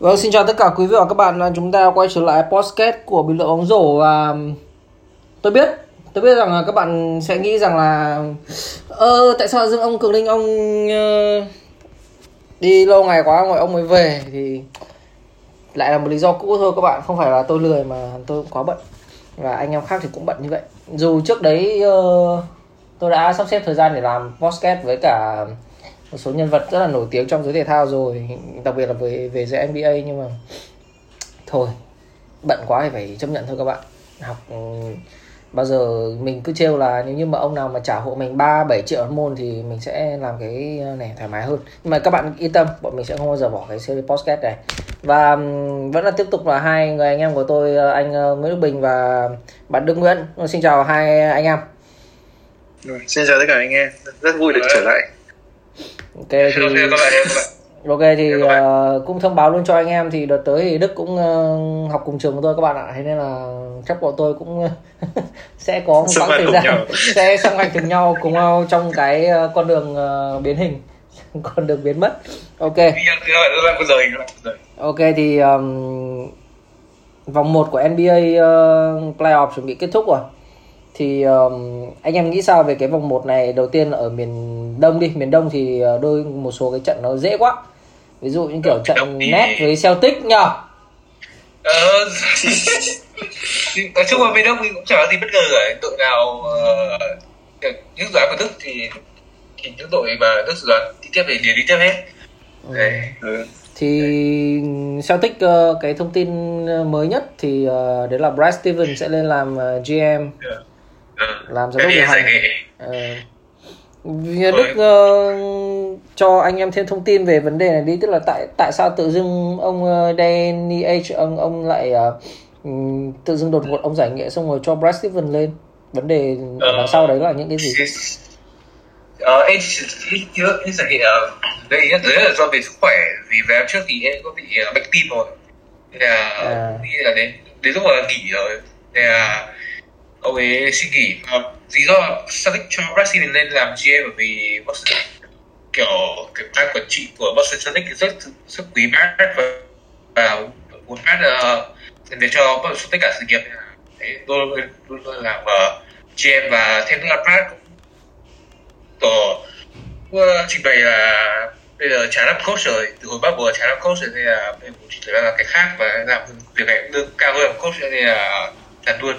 Vâng, xin chào tất cả quý vị và các bạn. Chúng ta quay trở lại podcast của bình luận bóng rổ và tôi biết, tôi biết rằng là các bạn sẽ nghĩ rằng là ơ tại sao dương ông Cường Linh ông uh, đi lâu ngày quá rồi ông mới về thì lại là một lý do cũ thôi các bạn, không phải là tôi lười mà tôi cũng quá bận và anh em khác thì cũng bận như vậy. Dù trước đấy uh, tôi đã sắp xếp thời gian để làm podcast với cả một số nhân vật rất là nổi tiếng trong giới thể thao rồi, đặc biệt là về về giới NBA nhưng mà thôi, bận quá thì phải chấp nhận thôi các bạn. Học ừ, bao giờ mình cứ trêu là nếu như mà ông nào mà trả hộ mình ba, bảy triệu môn thì mình sẽ làm cái ờ, này thoải mái hơn. Nhưng mà các bạn yên tâm, bọn mình sẽ không bao giờ bỏ cái series podcast này. Và vẫn là tiếp tục là hai người anh em của tôi ờ, anh ờ, Nguyễn Đức Bình và bạn Đức Nguyễn. Xin chào hai anh em. Xin chào tất cả anh em. Rất vui được trở lại ok thì ok thì uh, cũng thông báo luôn cho anh em. Thì đợt tới thì đức cũng uh, học cùng trường của tôi các bạn ạ. Thế nên là chắc bọn tôi cũng sẽ có một quãng thời gian sẽ song hành cùng nhau cùng nhau trong cái uh, con đường uh, biến hình con đường biến mất. Ok. Ok thì um, vòng 1 của NBA uh, playoff chuẩn bị kết thúc rồi thì um, anh em nghĩ sao về cái vòng 1 này? Đầu tiên ở miền đông đi. Miền đông thì ờ, đôi một số cái trận nó dễ quá. Ví dụ như kiểu trận net với Celtic nhờ. Ờ, nói chung là miền đông thì cũng chẳng có gì bất ngờ cả. Đội nào uh, những đoán của đức thì thì những đội mà đức dự đoán đi tiếp thì đều đi tiếp hết. Ừ. Ừ. thì Celtic uh, cái thông tin mới nhất thì uh, đấy là Brad Stevens sẽ lên làm uh, GM yeah Ừ. làm giám đốc điều hành? ờ, nhà Đức uh, cho anh em thêm thông tin về vấn đề này đi. Tức là tại tại sao tự dưng ông uh, Danny H ông ông lại uh, tự dưng đột ngột ông giải nghệ xong rồi cho Brad Stevens lên? Vấn đề ở đằng sau đấy là những cái gì? Ờ, em em giải nghệ đây đấy là do về sức khỏe. Vì về trước thì em có bị bệnh tim rồi. Nên là à. là đến đến lúc mà nghỉ rồi. Nên là ông ấy xin nghỉ à, lý do Celtic cho Brazil lên làm GM bởi vì Boston kiểu cái ban quản trị của Boston Celtics rất rất quý Matt và, và muốn Matt uh, để cho Boston tất cả sự nghiệp. Đấy tôi luôn luôn làm ờ, uh, GM và thêm nữa là Brad cũng tổ uh, trình bày là bây giờ chả làm coach rồi từ hồi bắt buộc chả làm coach rồi nên là bây giờ chỉ là cái khác và làm việc này lương cao hơn làm coach nên là làm luôn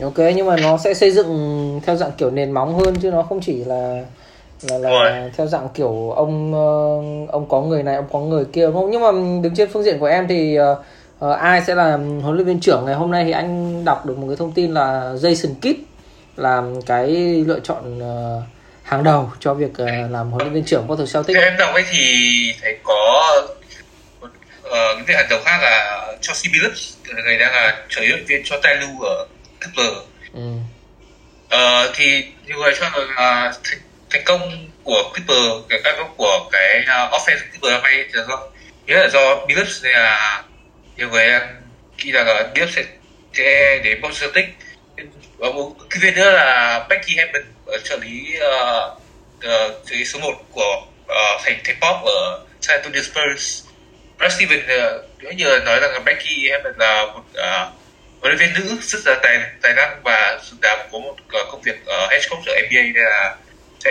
ok nhưng mà nó sẽ xây dựng theo dạng kiểu nền móng hơn chứ nó không chỉ là là là theo dạng kiểu ông ờ, ông có người này ông có người kia không? Nhưng mà đứng trên phương diện của em thì uh, ai sẽ là huấn luyện viên trưởng? Ngày hôm nay thì anh đọc được một cái thông tin là Jason Kidd làm cái lựa chọn uh, hàng đầu cho việc uh, làm huấn luyện viên trưởng Boston Celtics. Em đọc ấy thì thấy có uh, cái hàng đầu khác là Chelsea Billups người đang là trở huấn luyện viên cho Tai Lu ở Kepler ừ. ờ, thì nhiều người cho rằng là thành, thành công của Clipper cái công của cái uh, offense Clipper năm nay là do nghĩa là do Billups nên là nhiều người nghĩ rằng là Billups sẽ, sẽ đến Boston và một cái viên nữa là Becky Hammond trợ lý uh, uh, trợ lý số 1 của uh, thành thành pop ở San Antonio Spurs. Brad Stevens uh, như nói rằng là Becky Hammond là một uh, huấn luyện viên nữ rất là tài tài năng và xứng đáng có một ờ, công việc ở head coach ở NBA nên là sẽ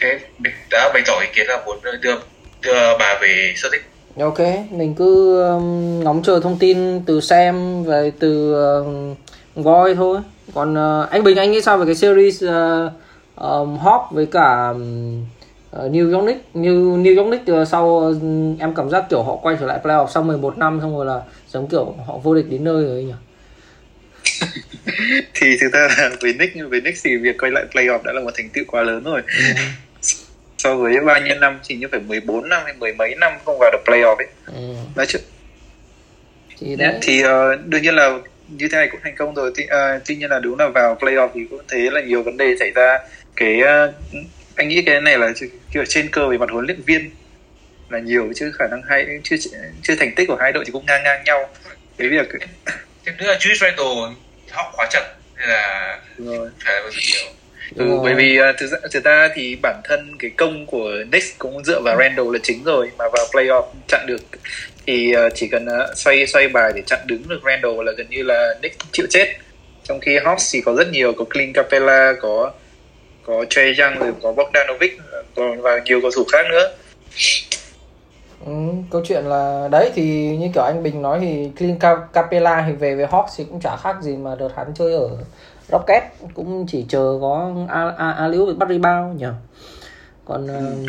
sẽ mình đã bày tỏ ý kiến là muốn đưa đưa bà về Celtic. Dạ, ok, mình cứ um, ngóng chờ thông tin từ xem về từ uh, Voi thôi. Còn uh, anh Bình anh nghĩ sao về cái series uh, um, Hop với cả um, New York Knicks như New York Knicks uh, sau uh, em cảm giác kiểu họ quay trở lại playoff sau 11 năm xong rồi là giống kiểu họ vô địch đến nơi rồi nhỉ thì thực ra là với Knicks với Knicks thì việc quay lại playoff đã là một thành tựu quá lớn rồi ừ. so với bao nhiêu năm chỉ như phải 14 năm hay mười mấy năm không vào được playoff ấy ừ. nói chứ thì, đấy. thì uh, đương nhiên là như thế này cũng thành công rồi tuy, uh, tuy nhiên là đúng là vào playoff thì cũng thấy là nhiều vấn đề xảy ra cái uh, anh nghĩ cái này là kiểu trên cơ về mặt huấn luyện viên là nhiều chứ khả năng hai chưa chưa thành tích của hai đội thì cũng ngang ngang nhau. Cái việc thêm nữa là Julius Randle học khóa chặt nên là rồi. phải có nhiều Ừ, bởi vì uh, thực ra thực ra thì bản thân cái công của Knicks cũng dựa vào Randall là chính rồi mà vào playoff chặn được. Thì uh, chỉ cần uh, xoay xoay bài để chặn đứng được Randall là gần như là Nick chịu chết. Trong khi Hawks thì có rất nhiều có Clint Capella có có Trey Young rồi có Bogdanovic còn và nhiều cầu thủ khác nữa. Ừ, câu chuyện là đấy thì như kiểu anh Bình nói thì Clint Capella thì về với Hawks thì cũng chả khác gì mà đợt hắn chơi ở Rocket cũng chỉ chờ có alley oop bắt rebound nhỉ. Còn uh,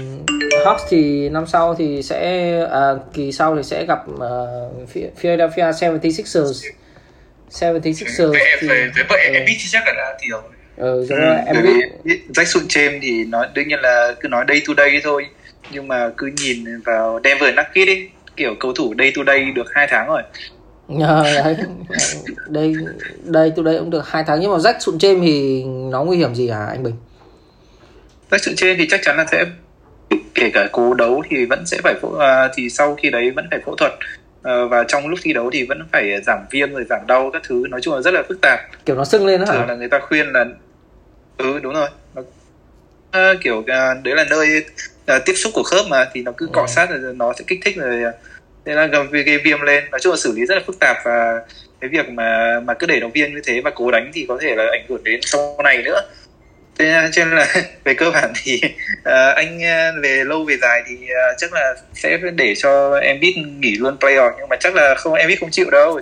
Hawks thì năm sau thì sẽ à, kỳ sau thì sẽ gặp uh, Philadelphia 76ers 76ers về, thì về vậy Embiid chắc là đã ừ, ừ, Embiid Jackson James thì nói đương nhiên là cứ nói day to day thôi nhưng mà cứ nhìn vào Denver Nuggets ấy kiểu cầu thủ day to day được hai tháng rồi Nhờ đấy đây đây từ đây cũng được hai tháng nhưng mà rách sụn trên thì nó nguy hiểm gì hả anh Bình? Rách sụn trên thì chắc chắn là sẽ kể cả cố đấu thì vẫn sẽ phải phẫu à, thì sau khi đấy vẫn phải phẫu thuật à, và trong lúc thi đấu thì vẫn phải giảm viêm rồi giảm đau các thứ nói chung là rất là phức tạp kiểu nó sưng lên đó hả? là người ta khuyên là ừ đúng rồi. Nó, à, kiểu à, đấy là nơi à, tiếp xúc của khớp mà thì nó cứ cọ ừ. sát rồi nó sẽ kích thích rồi thế là gây viêm lên. Nói chung là xử lý rất là phức tạp và cái việc mà mà cứ để động viên như thế và cố đánh thì có thể là ảnh hưởng đến sau này nữa. Thế cho nên là về cơ bản thì uh, anh về lâu về dài thì uh, chắc là sẽ để cho em biết nghỉ luôn playoff nhưng mà chắc là không em biết không chịu đâu.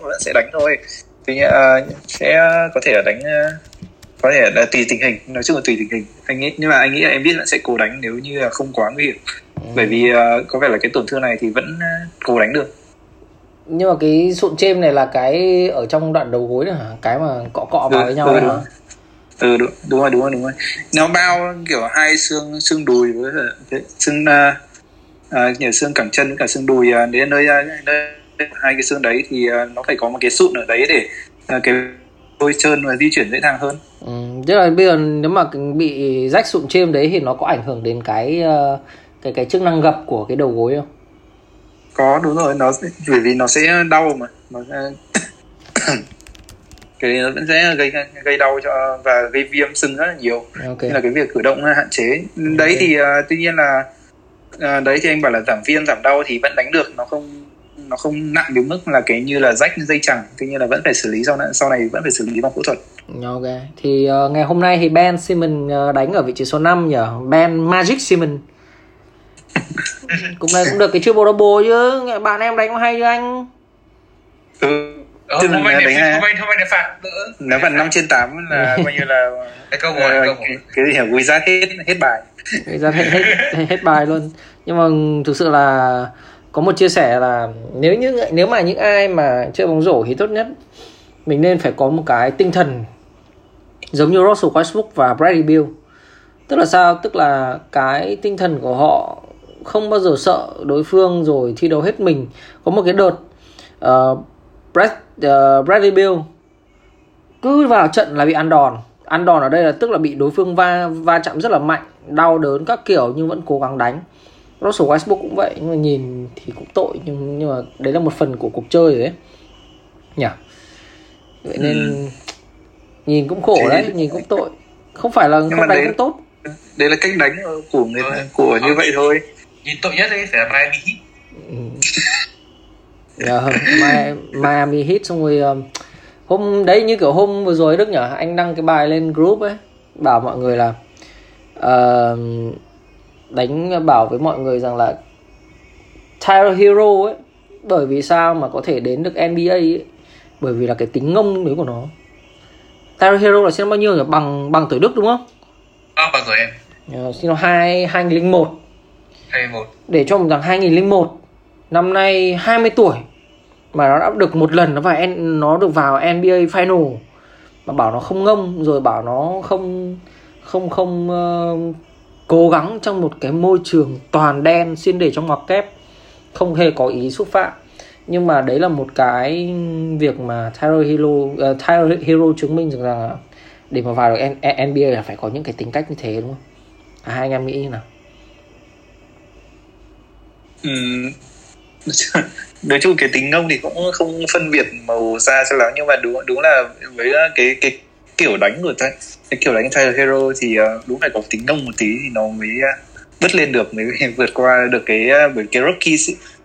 Vẫn sẽ đánh thôi. Thì uh, sẽ có thể là đánh uh, có thể là tùy tình hình nói chung là tùy tình hình. Anh nghĩ nhưng mà anh nghĩ là em biết là sẽ cố đánh nếu như là không quá nguy hiểm. Ừ. bởi vì uh, có vẻ là cái tổn thương này thì vẫn uh, cố đánh được. Nhưng mà cái sụn chêm này là cái ở trong đoạn đầu gối nữa hả? Cái mà cọ cọ vào ừ, với nhau ừ, hả? ừ đúng, đúng rồi đúng rồi đúng rồi. Nó bao kiểu hai xương xương đùi với xương uh, uh, nhiều xương cẳng chân với cả xương đùi uh, đến nơi, nơi hai cái xương đấy thì uh, nó phải có một cái sụn ở đấy để uh, cái đôi trơn và di chuyển dễ dàng hơn ừ, tức là bây giờ nếu mà bị rách sụn chêm đấy thì nó có ảnh hưởng đến cái uh, cái cái chức năng gập của cái đầu gối không có đúng rồi nó bởi vì nó sẽ đau mà nó cái nó vẫn sẽ gây gây đau cho và gây viêm sưng rất là nhiều okay. nên là cái việc cử động hạn chế đấy okay. thì uh, tuy nhiên là uh, đấy thì anh bảo là giảm viêm giảm đau thì vẫn đánh được nó không nó không nặng đến mức là cái như là rách dây chẳng. Tuy nhiên là vẫn phải xử lý sau này sau này vẫn phải xử lý bằng phẫu thuật. Ok. Thì uh, ngày hôm nay thì Ben Simon uh, đánh ở vị trí số 5 nhỉ? Ben Magic Simon cũng này cũng được cái triple double chứ. Bạn em đánh có hay chứ anh? Ừ. Ờ, Tức không anh đánh anh không anh để phạt nữa nếu phạt năm trên 8 là coi như là cái câu hỏi uh, câu cái, cái gì wizard hết hết bài. Wizard hết, hết hết bài luôn. Nhưng mà thực sự là có một chia sẻ là nếu như nếu mà những ai mà chơi bóng rổ thì tốt nhất mình nên phải có một cái tinh thần giống như Russell Westbrook và Bradley Beal. Tức là sao? Tức là cái tinh thần của họ không bao giờ sợ đối phương rồi thi đấu hết mình. Có một cái đợt uh, Brad, uh, Bradley Beal cứ vào trận là bị ăn đòn. Ăn đòn ở đây là tức là bị đối phương va va chạm rất là mạnh đau đớn các kiểu nhưng vẫn cố gắng đánh. Russell Westbrook cũng vậy nhưng mà nhìn thì cũng tội nhưng nhưng mà đấy là một phần của cuộc chơi đấy. Nhỉ? Vậy nên ừ. nhìn cũng khổ đấy nhìn cũng tội. Không phải là nhưng không đánh đấy, cũng tốt. đấy là cách đánh của người ừ. của như vậy thôi. Nhìn tội nhất đấy phải là Miami Heat. Ừ. yeah, Miami Heat xong rồi um, hôm đấy như kiểu hôm vừa rồi Đức nhở anh đăng cái bài lên group ấy bảo mọi người là uh, đánh bảo với mọi người rằng là Tyler Hero ấy bởi vì sao mà có thể đến được NBA ấy? Bởi vì là cái tính ngông đấy của nó. Tyler Hero là sinh năm bao nhiêu nhỉ? Bằng bằng tuổi Đức đúng không? À, bằng tuổi em. Uh, sinh năm hai 2001 2001 để cho một rằng 2001 năm nay 20 tuổi mà nó đã được một lần nó vào nó được vào NBA Final. Mà bảo nó không ngông rồi bảo nó không không không uh, cố gắng trong một cái môi trường toàn đen xin để trong ngoặc kép không hề có ý xúc phạm nhưng mà đấy là một cái việc mà Tyler Hero ờ, uh, Tyler Hero chứng minh rằng là để mà vào được NBA là phải có những cái tính cách như thế đúng không? À, hai anh em nghĩ như nào? Ừ. nói chung cái tính ngông thì cũng không phân biệt màu da cho lắm nhưng mà đúng đúng là với cái cái kiểu đánh của ta cái kiểu đánh Tyler Hero thì uh, đúng phải có tính ngông một tí thì nó mới uh, bứt lên được mới vượt qua được cái uh, bởi cái Rocky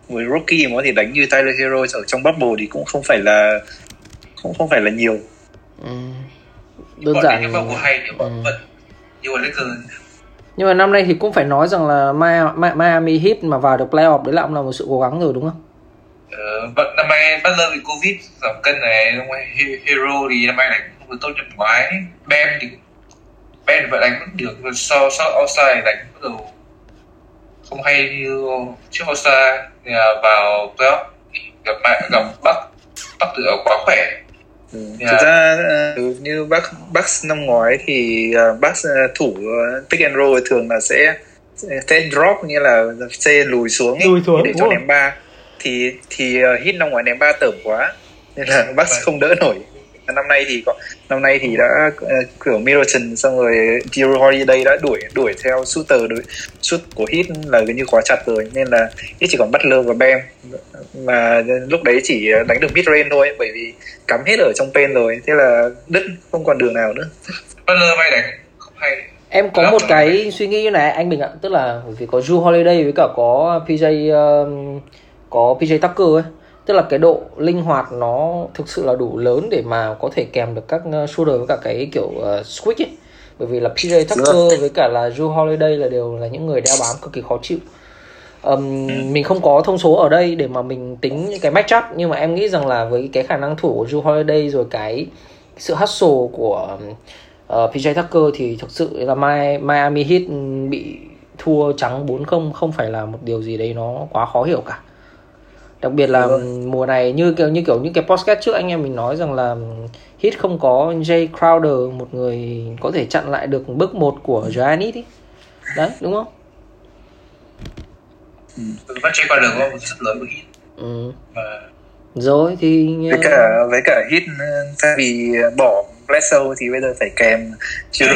với rookie mà thì đánh như Tyler Hero ở trong bubble thì cũng không phải là không không phải là nhiều ừ. đơn giản nhưng mà hay nhưng mà ừ. vẫn nhưng mà Lakers nhưng mà năm nay thì cũng phải nói rằng là Miami Heat mà vào được playoff đấy là cũng là một sự cố gắng rồi đúng không? Ờ, vâng, năm nay Butler bị Covid giảm cân này, Hero thì năm nay đánh được tốt như ngoái. Ben thì Ben thì vẫn đánh vẫn được, so so outside đánh bắt đầu không hay như trước outside thì vào playoff gặp gặp Bắc Bắc tự quá khỏe Ừ. Yeah. Thực ra uh, như bác bác năm ngoái thì uh, bác uh, thủ uh, pick and roll thường là sẽ sẽ drop như là xe lùi xuống, lùi xuống để cho ném ba thì thì uh, hit năm ngoái ném ba tởm quá nên là bác không đỡ nổi năm nay thì có năm nay thì đã uh, kiểu Middleton xong rồi Drew Holiday đã đuổi đuổi theo shooter đuổi shoot của hit là gần như quá chặt rồi. Nên là hit chỉ còn Butler và Bam mà lúc đấy chỉ đánh được mid range thôi bởi vì cắm hết ở trong pen rồi. Thế là đứt không còn đường nào nữa. Butler may đánh không hay. Em có một cái suy nghĩ như này anh Bình ạ. Tức là vì có Drew Holiday với cả có PJ uh, có PJ Tucker ấy tức là cái độ linh hoạt nó thực sự là đủ lớn để mà có thể kèm được các uh, shooter với cả cái kiểu uh, switch ấy. Bởi vì là PJ Tucker với cả là Drew Holiday là đều là những người đeo bám cực kỳ khó chịu. Um, mình không có thông số ở đây để mà mình tính những cái matchup nhưng mà em nghĩ rằng là với cái khả năng thủ của Drew Holiday rồi cái sự hustle của uh, PJ Tucker thì thực sự là Miami Heat bị thua trắng 4-0 không phải là một điều gì đấy nó quá khó hiểu cả đặc biệt là mùa này như kiểu như kiểu những cái podcast trước anh em mình nói rằng là hit không có Jay Crowder một người có thể chặn lại được bước một của Giannis ý đấy đúng không? Ừ. vẫn Jay Crowder có một rất lớn của hit. Ừ. Và... rồi thì với cả với cả hit thay vì bỏ Bledsoe thì bây giờ phải kèm chưa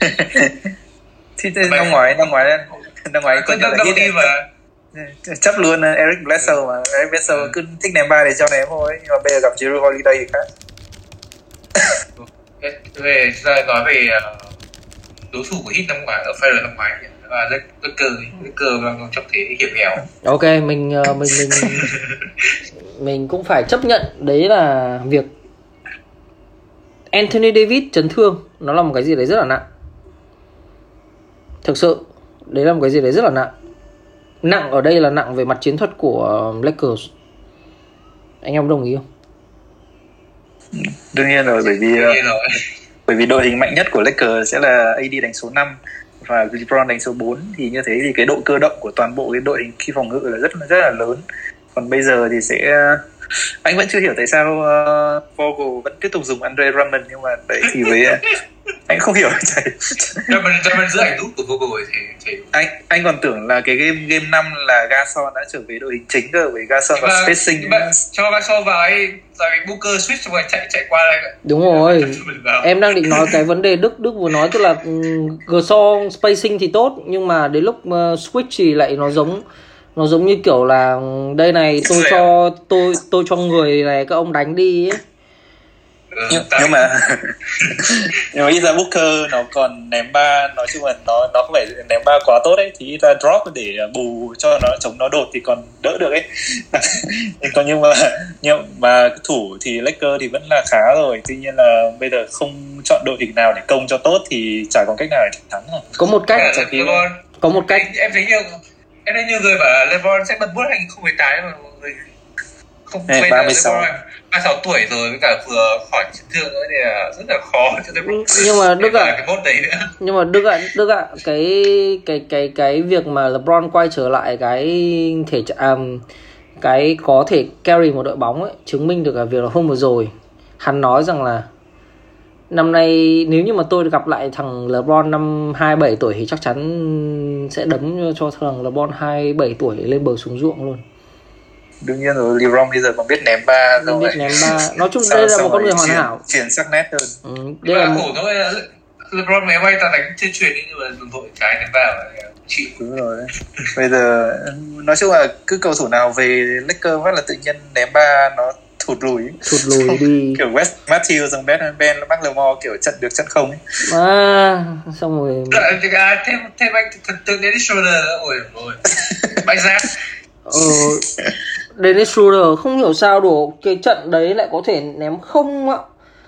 thì năm ngoái năm ngoái năm ngoái có nhận là hit mà chấp luôn Eric Bledsoe mà. Eric Bledsoe ừ. cứ thích ném ba để cho ném thôi nhưng mà bây giờ gặp Drew Holiday thì khác. Về ra nói về ờ, đối thủ của hit năm ngoái ở Fire năm ngoái và rất rất cơ rất cơ đang trong thế hiểm nghèo. Ok mình ờ, mình mình mình cũng phải chấp nhận đấy là việc Anthony Davis chấn thương. Nó là một cái gì đấy rất là nặng. Thực sự đấy là một cái gì đấy rất là nặng nặng ở đây là nặng về mặt chiến thuật của Lakers. Anh em đồng ý không? Đương nhiên rồi bởi vì nhiên rồi. bởi vì đội hình mạnh nhất của Lakers sẽ là AD đánh số 5 và LeBron đánh số 4 thì như thế thì cái độ cơ động của toàn bộ cái đội hình khi phòng ngự là rất rất là lớn. Còn bây giờ thì sẽ anh vẫn chưa hiểu tại sao uh, Vogel vẫn tiếp tục dùng Andre Drummond nhưng mà đấy thì với anh không hiểu. Thầy Drummond Drummond giữ ảnh nút của Vogel thì, thì anh anh còn tưởng là cái game game 5 là Gasol đã trở về đội hình chính cơ với Gasol và spacing mà cho Gasol vào ấy rồi Booker switch rồi chạy chạy qua đây đúng rồi. Em đang định nói cái vấn đề Đức Đức vừa nói tức là ừ, Gasol spacing thì tốt nhưng mà đến lúc uh, switch thì lại nó giống nó giống như kiểu là đây này tôi cho tôi tôi cho người này các ông đánh đi ấy. Ừ, nhưng, nhưng mà nhưng mà ít ra Booker nó còn ném ba nói chung là nó nó không phải ném ba quá tốt ấy thì ít ra drop để bù cho nó chống nó đột thì còn đỡ được ấy. Còn nhưng mà nhưng mà thủ thì Lakers thì vẫn là khá rồi tuy nhiên là bây giờ không chọn đội hình nào để công cho tốt thì chả còn cách nào để thắng. Rồi có một cách có một cách em thấy nhiều em thấy nhiều người bảo LeBron sẽ bật bút hành không phải cái mà người không quên là LeBron 36 tuổi rồi với cả vừa khỏi chấn thương nữa thì là rất là khó cho LeBron nhưng mà Đức ạ. cái mốt đấy nữa. Nhưng mà Đức ạ Đức ạ cái cái cái cái việc mà LeBron quay trở lại cái thể um, cái có thể carry một đội bóng ấy chứng minh được là việc là hôm vừa rồi. Hắn nói rằng là năm nay nếu như mà tôi gặp lại thằng LeBron năm 27 tuổi thì chắc chắn sẽ đấm cho thằng LeBron 27 tuổi lên bờ xuống ruộng luôn. Đương nhiên rồi LeBron bây giờ còn biết ném ba rồi biết ném ba. Nói chung đây là một con người hoàn hảo. chuyển sắc nét hơn. Ừ, đây là một... thôi LeBron máy bay ta đánh trên truyền đi nhưng mà dùng vội trái ném vào chịu đúng rồi. Bây giờ nói chung là cứ cầu thủ nào về Lakers phát là tự nhiên ném ba nó thụt lùi. Thụt lùi đi. kiểu West Matthews rằng Ben Ben McLemore kiểu trận được chân không ấy. À xong rồi à, thêm thêm anh thần tượng Dennis Schroeder. Ôi ôi bạch giác ờ, Dennis Schroeder không hiểu sao đủ cái trận đấy lại có thể ném không ạ.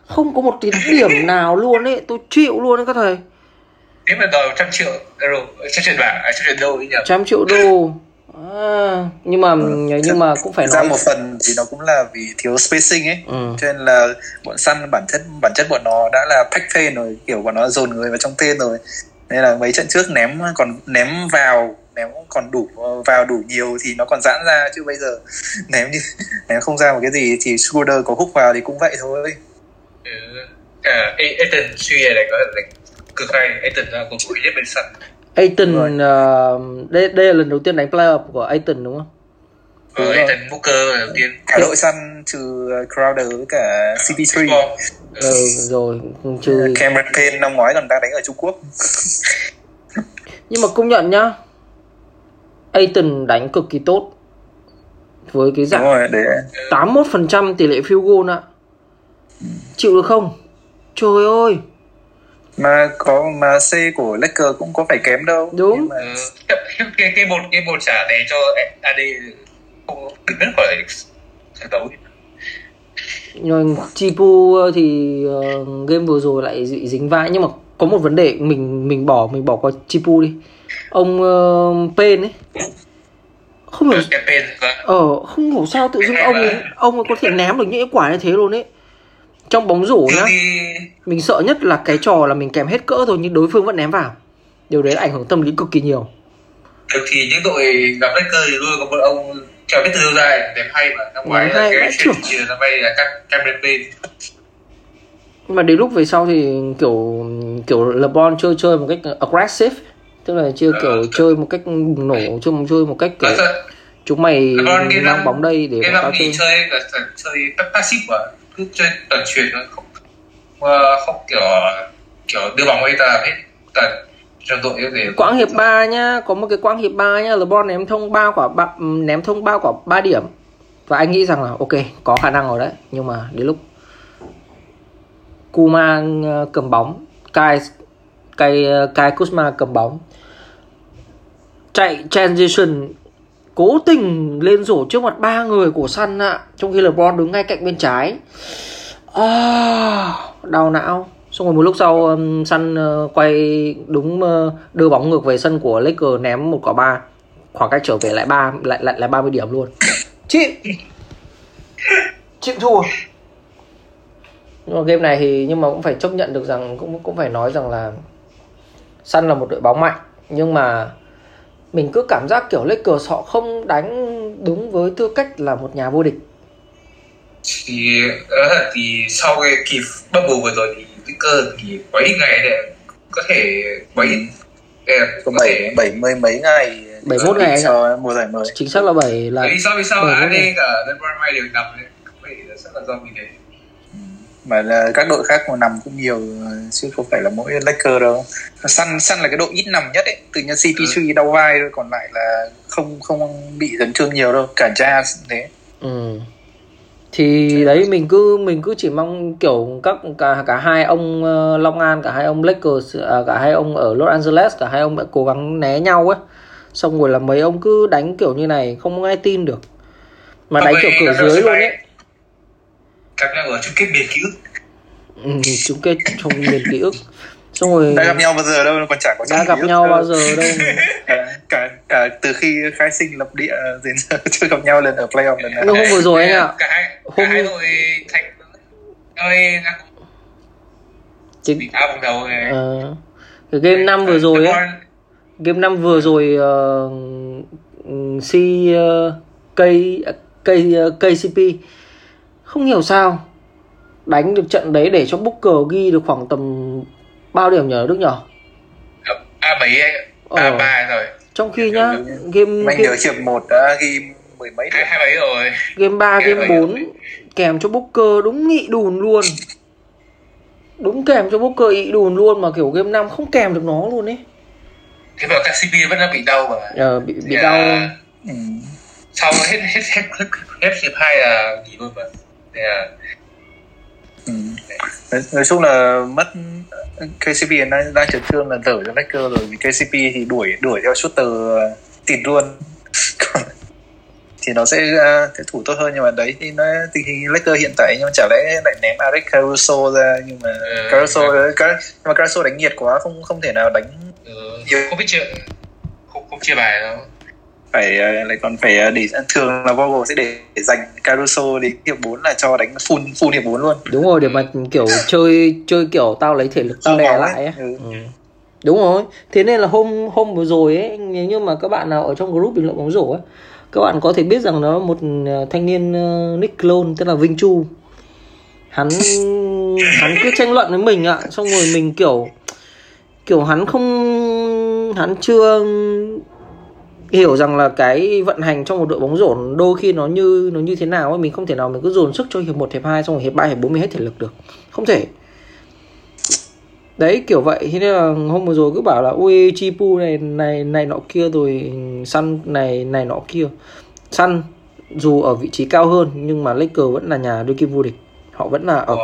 Không có một tí điểm nào luôn ấy. Tôi chịu luôn đấy các thầy. Nếu mà đòi trăm triệu euro trăm triệu bảng à, trăm triệu đô ấy nhỉ? Trăm triệu đô À, nhưng mà ừ. nhưng mà cũng phải nói ra một phần thì nó cũng là vì thiếu spacing ấy ừ. cho nên là bọn săn bản chất bản chất bọn nó đã là pack phê rồi kiểu bọn nó dồn người vào trong phê rồi nên là mấy trận trước ném còn ném vào ném còn đủ vào đủ nhiều thì nó còn giãn ra chứ bây giờ ném như ném không ra một cái gì thì Schroeder có hút vào thì cũng vậy thôi ừ. à, Ethan suy này có là cực hay Ethan là cầu thủ nhất bên sân Aiton uh, đây đây là lần đầu tiên đánh playoff của Aiton đúng không? Ờ, Aiton Booker đầu tiên. Cả đội săn trừ Crowder với cả CP3. Ừ, rồi trừ Cameron Payne năm ngoái còn đang đánh ở Trung Quốc. Nhưng mà công nhận nhá. Aiton đánh cực kỳ tốt. Với cái dạng rồi, để... 81% tỷ lệ field goal ạ. Chịu được không? Trời ơi mà có mà C của Lakers cũng có phải kém đâu. Đúng. Mà... ừ, cái cái một cái một trả này cho AD không rất là trận đấu. Rồi Chipu thì uh, game vừa rồi lại bị dính vai. Nhưng mà có một vấn đề mình mình bỏ mình bỏ qua Chipu đi. Ông uh, Pen ấy. Không hiểu vâng. ờ không hiểu sao tự dưng ông ấy, ông ấy có thể ném được những quả như thế luôn ấy trong bóng rổ nhá mình sợ nhất là cái trò là mình kèm hết cỡ thôi nhưng đối phương vẫn ném vào. Điều đấy ảnh hưởng tâm lý cực kỳ nhiều. Được thì những đội gặp Lakers thì luôn có một ông trèo biết từ lâu dài đẹp hay mà năm ngoái là cái chuyện chỉ là năm nay là Cameron Payne mà đến lúc về sau thì kiểu kiểu LeBron chơi chơi một cách aggressive tức là chưa kiểu ờ, chơi một cách bùng nổ chơi một chơi một cách kiểu chúng mày mang bóng đây để tao chơi. chơi là chơi passive cứ chơi toàn truyền nó không ờ, không kiểu kiểu đưa bóng ấy ta hết. Ta trong đội như quãng hiệp 3 nhá có một cái quãng hiệp 3 nhá LeBron ném thông ba quả ba, ừ, ném thông ba quả 3 điểm. Và anh nghĩ rằng là ok có khả năng rồi đấy nhưng mà đến lúc Kuma ờ, cầm bóng Kai Kai ờ, Kai Kuzma cầm bóng chạy transition cố tình lên rổ trước mặt ba người của Sun ạ trong khi LeBron đứng ngay cạnh bên trái. À, đau não. Xong rồi một lúc sau um, Sun uh, quay đúng uh, đưa bóng ngược về sân của Lakers ném một quả ba. Khoảng cách trở về lại ba lại lại lại 30 điểm luôn. Chị! Chịu thua. Nhưng mà game này thì nhưng mà cũng phải chấp nhận được rằng cũng cũng phải nói rằng là Sun là một đội bóng mạnh. Nhưng mà mình cứ cảm giác kiểu Lakers họ không đánh đúng với tư cách là một nhà vô địch. Thì uh, thì sau cái kỳ bubble vừa rồi thì Lakers thì mấy ngày này có thể mấy có bảy bảy mươi mấy ngày. Bảy mốt ngày cho mùa giải mới. Chính xác là bảy là lý do vì sao AD cả LeBron May đều nằm đấy? Vậy rất là do mình đấy mà là các đội khác mà nằm cũng nhiều chứ không phải là mỗi Lakers đâu. Sun Sun là cái đội ít nằm nhất ấy. Tự nhiên CP3 ừ. đau vai thôi còn lại là không không bị chấn thương nhiều đâu. Cả Jazz thế. Ừ. thì đấy mình cứ mình cứ chỉ mong kiểu các cả cả hai ông uh, Long An cả hai ông Lakers à, cả hai ông ở Los Angeles cả hai ông đã cố gắng né nhau ấy. Xong rồi là mấy ông cứ đánh kiểu như này không ai tin được. Mà đánh kiểu cửa dưới luôn ấy gặp nhau ở chung kết miền ký ức. Ừ, chung kết trong miền ký ức. Xong rồi đã gặp nhau bao giờ đâu còn chả có đã gặp nhau bao giờ đâu. Cả, cả, cả từ khi khai sinh lập địa đến giờ chưa gặp nhau lần ở playoff lần nào. Hôm vừa rồi anh ạ. Cả hai hôm cả hai đội thành ơi chính bị áp đầu ờ, cái game năm vừa rồi ấy game năm vừa rồi uh, C uh, cây cây uh, KCP không hiểu sao đánh được trận đấy để cho Booker ghi được khoảng tầm bao điểm nhờ Đức nhở? A bảy A ba rồi. Trong khi nhá, game Anh nhớ hiệp một đã ghi mười mấy điểm. Hai mấy rồi. Game 3, game 4 kèm cho Booker đúng nghị đùn luôn. Đúng kèm cho Booker ị đùn luôn mà kiểu game 5 không kèm được nó luôn ấy. Thế mà KCP vẫn đã bị đau mà. Ờ bị bị yeah. đau. Ừ. Sau hết hết hết hết, hết hiệp 2 là nghỉ luôn mà. Yeah. Ừ. nói chung là mất KCP đang đang chấn thương là dở cho Lakers rồi vì KCP thì đuổi đuổi theo shooter tịt luôn thì nó sẽ uh, thủ tốt hơn nhưng mà đấy thì nó tình hình Lakers hiện tại nhưng mà chả lẽ lại ném Alex Caruso ra nhưng mà ừ, Caruso ừ. nhưng mà Caruso đánh nhiệt quá không không thể nào đánh ừ, không biết chia không không chia bài đâu phải uh, lại còn phải uh, để thường là Vogel sẽ để, để dành Caruso đến hiệp 4 là cho đánh full full hiệp 4 luôn đúng rồi để mà kiểu chơi chơi kiểu tao lấy thể lực tao đè lại ấy. Ừ. Ừ. đúng rồi thế nên là hôm hôm vừa rồi ấy nếu như mà các bạn nào ở trong group bình luận bóng rổ ấy các bạn có thể biết rằng nó một ờ, thanh niên uh, Nick Clone tức là Vinh Chu hắn hắn cứ tranh luận với mình ạ xong rồi mình kiểu kiểu hắn không hắn chưa hiểu rằng là cái vận hành trong một đội bóng rổ đôi khi nó như nó như thế nào ấy mình không thể nào mình cứ dồn sức cho hiệp 1, hiệp 2 xong rồi hiệp 3, hiệp 4 mình hết thể lực được. Không thể. Đấy kiểu vậy. Thế nên là hôm vừa rồi cứ bảo là ui chipu này này này nọ kia rồi săn này này nọ kia. Săn dù ở vị trí cao hơn nhưng mà Lakers vẫn là nhà đương kim vô địch họ vẫn là ở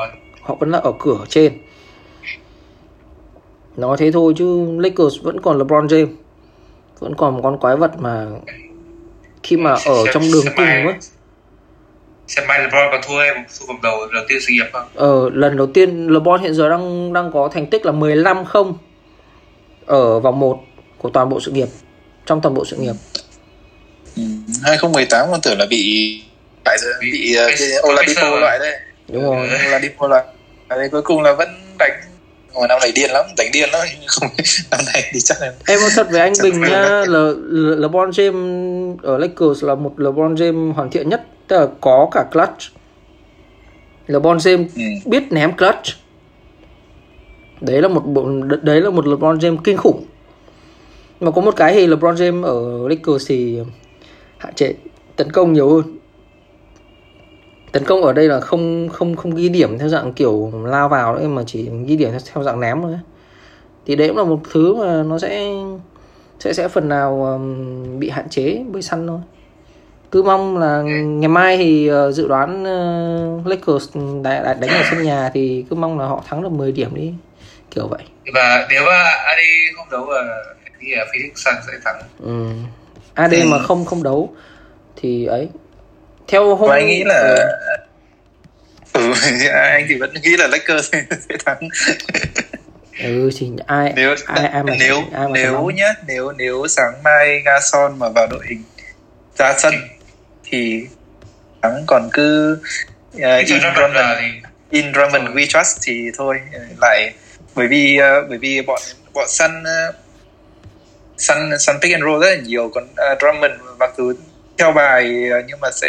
họ vẫn là ở cửa trên. Nói thế thôi chứ Lakers vẫn còn LeBron James vẫn còn một con quái vật mà khi mà ở trong đường cùng á xem mai LeBron có thua em thua vòng đầu đầu tiên sự nghiệp không? Ờ lần đầu tiên LeBron hiện giờ đang đang có thành tích là 15 không ở vòng 1 của toàn bộ sự nghiệp trong toàn bộ sự nghiệp. Ừ, 2018 con tưởng là bị tại giờ bị, bị uh, Oladipo loại đấy. Đúng rồi. Oladipo loại. Đấy cuối cùng là vẫn đánh Hồi năm này điên lắm, đánh điên lắm không năm này thì chắc là em nói thật với anh Bình nha, Le, Le, LeBron James ở Lakers là một LeBron James hoàn thiện nhất, tức là có cả clutch. LeBron James ừ. biết ném clutch. Đấy là một bộ đấy là một LeBron James kinh khủng. Mà có một cái thì LeBron James ở Lakers thì hạn chế tấn công nhiều hơn tấn công ở đây là không không không ghi điểm theo dạng kiểu lao vào nữa mà chỉ ghi điểm theo dạng ném thôi thì đấy cũng là một thứ mà nó sẽ sẽ sẽ phần nào bị hạn chế bởi săn thôi. Cứ mong là ngày mai thì uh, dự đoán uh, Lakers đánh, đánh ở sân nhà thì cứ mong là họ thắng được 10 điểm đi. Kiểu vậy. Và nếu mà AD không đấu thì Phoenix Suns sẽ thắng. Ừ. AD ừ. mà không không đấu thì ấy theo hôm anh nghĩ là ừ. ừ anh thì vẫn nghĩ là Lakers sẽ thắng. Ừ thì ai nếu ai, ai mà nếu ai mà nếu nhá nếu nếu sáng mai Gason mà vào đội hình ra sân thì thắng còn cứ uh, in Drummond in Drummond we trust thì thôi lại bởi vì uh, bởi vì bọn bọn sân uh, sân sân pick and roll rất là nhiều còn uh, Drummond mặc dù theo bài ờ, nhưng mà sẽ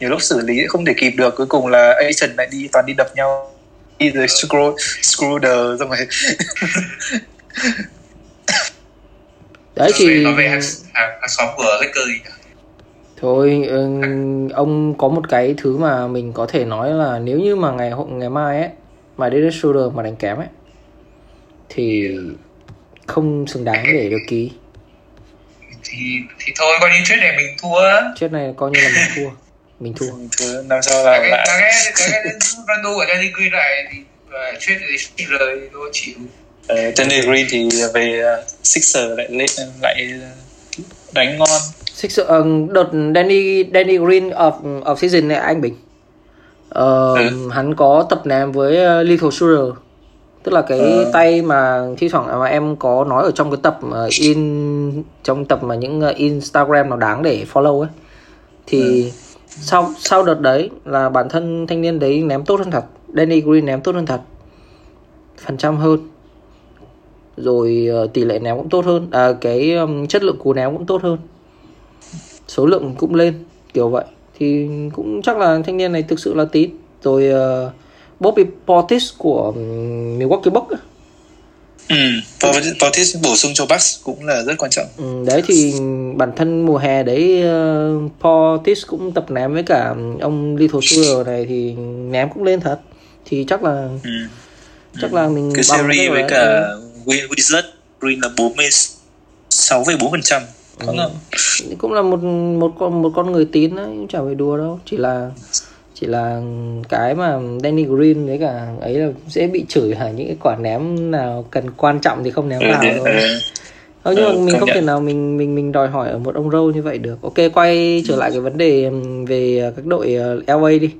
nhiều lúc xử lý không thể kịp được. Cuối cùng là Asian lại đi toàn đi đập nhau. Đi rồi screw screwder xong rồi đấy thì nói về hàng, hàng, hàng xóm của cái cơ gì thôi ông có một cái thứ mà mình có thể nói là nếu như mà ngày hôm ngày mai ấy mà Dennis Schroeder mà đánh kém ấy thì không xứng đáng để được ký thì thì thôi coi như trade này mình thua trade này coi như là mình thua. Mình thua. Năm sau là cái cái cái cái Rando của Danny Green này thì trade thì lời nó chịu uh, Danny Green thì về uh, Sixer lại lên lại đánh ngon. Sixer uh, đợt Danny Danny Green of of season này anh Bình. Uh, ừ. hắn có tập ném với Little Shooter tức là cái ừ. tay mà thi thoảng mà em có nói ở trong cái tập in trong tập mà những uh, Instagram nào đáng để follow ấy thì ừ. sau sau đợt đấy là bản thân thanh niên đấy ném tốt hơn thật Danny Green ném tốt hơn thật phần trăm hơn rồi uh, tỷ lệ ném cũng tốt hơn à, cái um, chất lượng cú ném cũng tốt hơn số lượng cũng lên kiểu vậy thì cũng chắc là thanh niên này thực sự là tín rồi uh, Bobby Portis của Milwaukee Bucks Ừ, Portis bổ sung cho Bucks cũng là rất quan trọng. Ừ, đấy thì bản thân mùa hè đấy uh, Portis cũng tập ném với cả ông Little Shooter này thì ném cũng lên thật. Thì chắc là ừ. chắc là mình cái series với cả Wizard Green là 46,4% ừ. cũng là một một con một con người tín đấy, chả phải đùa đâu, chỉ là chỉ là cái mà Danny Green với cả ấy là dễ bị chửi là những cái quả ném nào cần quan trọng thì không ném vào thôi. Ờ, nhưng mà mình không thể nào mình mình mình đòi hỏi ở một ông râu như vậy được. Ok, quay trở lại cái vấn đề về các đội LA đi.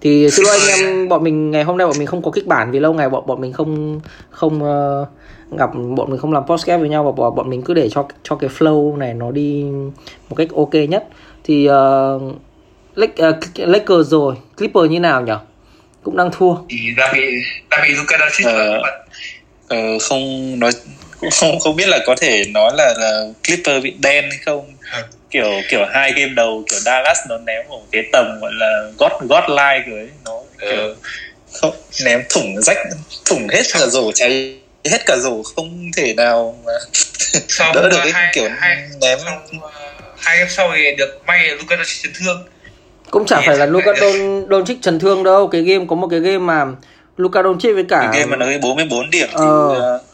Thì xin lỗi anh em bọn mình ngày hôm nay bọn mình không có kịch bản vì lâu ngày bọn bọn mình không không uh, gặp bọn mình không làm podcast với nhau và bọn bọn mình cứ để cho cho cái flow này nó đi một cách ok nhất. Thì uh, Lakers rồi. Clipper như nào nhỉ cũng đang thua. Thì đang bị đang bị Luka ờ, ờ, không nói không không biết là có thể nói là, là Clipper bị đen hay không. Kiểu kiểu hai game đầu kiểu Dallas nó ném một cái tầm gọi là god god like rồi ấy. nó kiểu ừ. không ném thủng rách thủng hết cả rổ cháy hết cả rổ không thể nào mà đỡ được cái hai, kiểu hai, ném. sau, uh, hai game sau thì được may Luka Doncic chấn thương cũng chẳng phải là Luka Don Doncic chấn thương đâu. Cái game có một cái game mà Luka Doncic với cả cái game mà nó 44 điểm thì ờ, uh,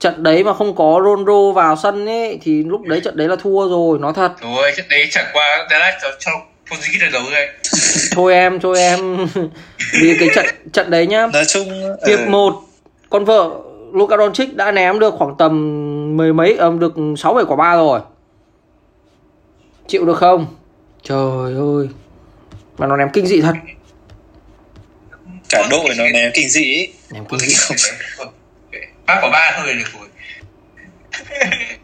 trận đấy mà không có Ronaldo vào sân ấy thì lúc đấy trận đấy là thua rồi nói thật. Rồi trận đấy chẳng qua Dallas cho cho Pozingis được đấu rồi thôi em thôi em. Vì cái trận trận đấy nhá. Nói chung hiệp uh... một con vợ Luka Doncic đã ném được khoảng tầm mười mấy um, được sáu bảy quả ba rồi. Chịu được không? Trời ơi mà nó ném kinh dị thật. Cả đội nó ném kinh dị ấy. ném kinh dị. Không ba quả ba thôi được rồi.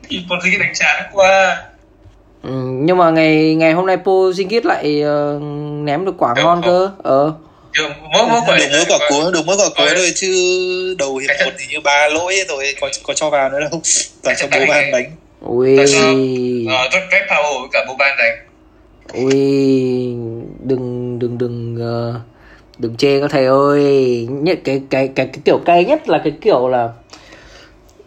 Thì Porzingis đánh chán quá. Ừ, nhưng mà ngày ngày hôm nay Porzingis lại uh, ném được quả được ngon không? cơ. Ờ. Mỗi mỗi quả đúng mỗi quả cuối đúng mỗi quả cuối thôi chứ đầu hiệp một thì như ba lỗi rồi có có cho vào nữa đâu. Toàn cho bố ban đánh. Ui. ờ rất rất power với cả bố ban đánh ui đừng đừng đừng uh, đừng chê các thầy ơi. Nhất cái cái cái cái kiểu cay nhất là cái kiểu là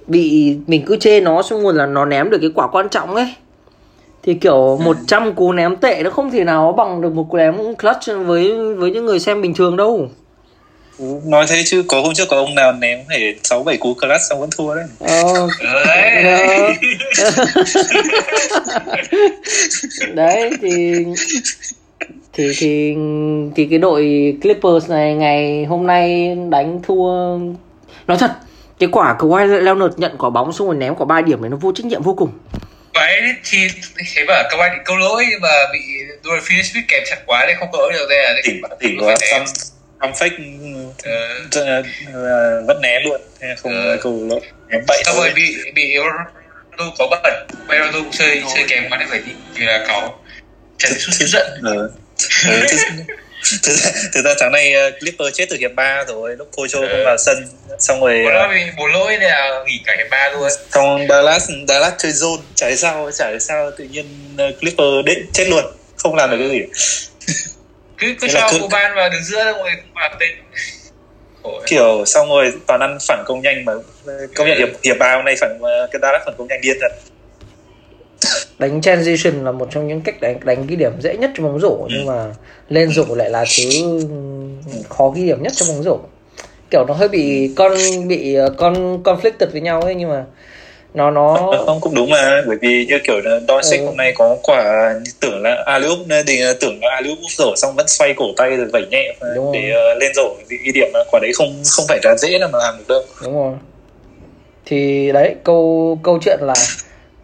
bị mình cứ chê nó xong rồi là nó ném được cái quả quan trọng ấy. Thì kiểu 100 ừ. cú ném tệ nó không thể nào bằng được một cú ném clutch với với những người xem bình thường đâu nói thế chứ có hôm trước có ông nào ném phải sáu bảy cú clutch xong vẫn thua đấy. Ờ. đấy thì thì thì thì cái đội Clippers này ngày hôm nay đánh thua nói thật cái quả Kawhi Leonard nhận quả bóng xong rồi ném quả 3 điểm này nó vô trách nhiệm vô cùng. Vậy thì thấy bảo Kawhi bị câu lỗi mà bị finish biết kèm chặt quá nên không có được đây là tỉnh tỉnh quá xong xong fake uh, vẫn ném luôn không uh, câu lỗi ném bậy xong rồi bị bị Ronaldo có bẩn. Ronaldo chơi chơi kèm quá nên phải đi vì là có trần chút giận. Thực, ra, thực ra tháng này uh, Clipper chết từ hiệp 3 rồi lúc Kocho ừ. không vào sân xong rồi uh, vì bố lỗi này là nghỉ cả hiệp 3 luôn. xong Dallas Dallas chơi zone chả sao chả sao tự nhiên uh, Clipper đến chết luôn không làm được cái gì cứ cứ cho cô ban vào đường giữa rồi vào tên. Kiểu xong rồi toàn ăn phản công nhanh mà. Công nhận hiệp hiệp ba hôm nay phản cái Dallas phản công nhanh điên thật. Đánh transition là một trong những cách đánh đánh ghi điểm dễ nhất trong bóng rổ ừ. nhưng mà lên rổ lại là thứ khó ghi điểm nhất trong bóng rổ. Kiểu nó hơi bị con bị ờ, con conflicted với nhau ấy nhưng mà nó nó không cũng đúng mà bởi vì như kiểu là Doncic ừ. hôm nay có quả tưởng là Aliup thì ờ, tưởng là Aliup rổ xong vẫn xoay cổ tay rồi vẩy nhẹ đúng để uh, lên rổ thì ghi điểm mà quả đấy không không phải là dễ là mà làm được đâu. Đúng rồi. Thì đấy câu câu chuyện là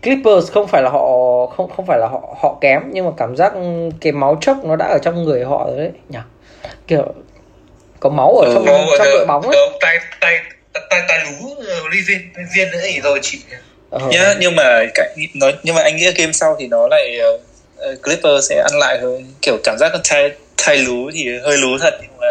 Clippers không phải là họ không không phải là họ họ kém nhưng mà cảm giác cái máu chốc nó đã ở trong người họ rồi đấy nhỉ? Kiểu có máu ở trong ừ, trong đội bóng ấy. Tay tay tay tay lú ly viên viên nữa thì rồi chị. Ờ. nhá nhưng mà nói nhưng mà anh nghĩ game sau thì nó lại uh, Clippers sẽ ăn lại hơn. Kiểu cảm giác thay thay lú thì hơi lú thật nhưng mà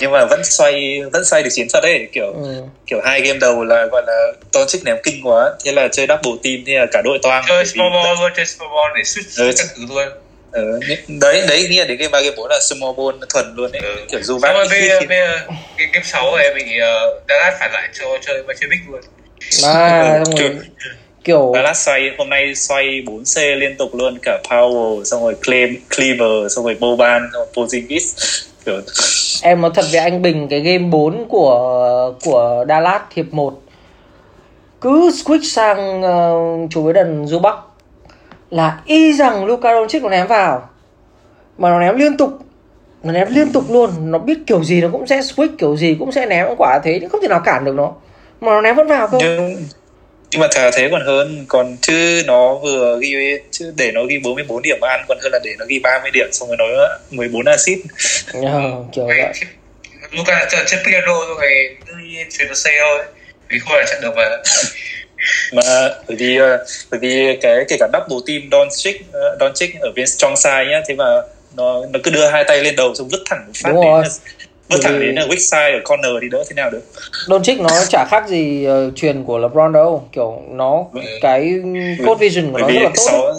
nhưng mà vẫn xoay vẫn xoay được chiến thuật đấy kiểu ừ. kiểu hai game đầu là gọi là Doncic ném kinh quá thế là chơi double team thế là cả đội toang. Chơi small ball luôn chơi small ball để switch các thứ luôn ừ, đấy đấy nghĩa đến game ba game bốn là small ball thuần luôn đấy. Ừ. kiểu dù bác bây, giờ bây giờ cái game sáu này bị uh, Dallas phản lại cho chơi và chơi big luôn à, rồi kiểu Dallas xoay hôm nay xoay 4C liên tục luôn cả Powell xong rồi Clem, Cleaver xong rồi Boban xong rồi Porzingis. Kiểu em nói thật với anh Bình cái game 4 của của Dallas hiệp 1 cứ switch sang uh, chú với đần Zubac là y rằng Luka Doncic nó ném vào. Mà nó ném liên tục. Nó ném liên tục luôn. Nó biết kiểu gì nó cũng sẽ switch kiểu gì cũng sẽ ném quả thế. Nhưng không thể nào cản được nó. Mà nó ném vẫn vào cơ nhưng, nhưng mà thà thế còn hơn. Còn chứ nó vừa ghi chứ để nó ghi 44 điểm ăn còn hơn là để nó ghi 30 điểm xong rồi nó 14 assist. Ờ, kiểu vậy. Luka là chơi piano rồi chuyển nó xe thôi vì không là trận đấu mà mà bởi vì ờ, bởi vì cái kể cả double team Doncic uh, Doncic ở bên strong side nhá thế mà nó nó cứ đưa hai tay lên đầu xong vứt thẳng một phát đến vứt thẳng đến ở weak side ở corner thì đỡ thế nào được. Doncic nó chả khác gì uh, truyền của LeBron đâu. Kiểu nó ừ. cái code vision của nó rất là tốt 6,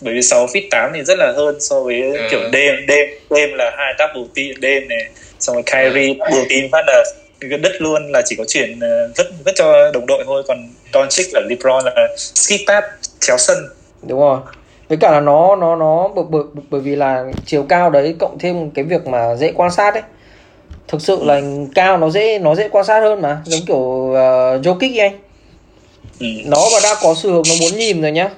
bởi vì 6 feet 8 thì rất là hơn so với ừ. kiểu đêm đêm đêm là hai double team đêm này. Xong rồi Kyrie double team phát là đứt luôn là chỉ có chuyển ờ, vứt vứt cho đồng đội thôi. Còn Doncic là LeBron là skip pass chéo sân. Đúng rồi. Với cả là nó nó nó bởi, bởi, bởi vì là chiều cao đấy cộng thêm cái việc mà dễ quan sát ấy. Thực sự là cao nó dễ nó dễ quan sát hơn mà. Giống kiểu uh, Jokic anh. Ừ. nó mà đã có xu hướng nó muốn nhìn rồi nhá.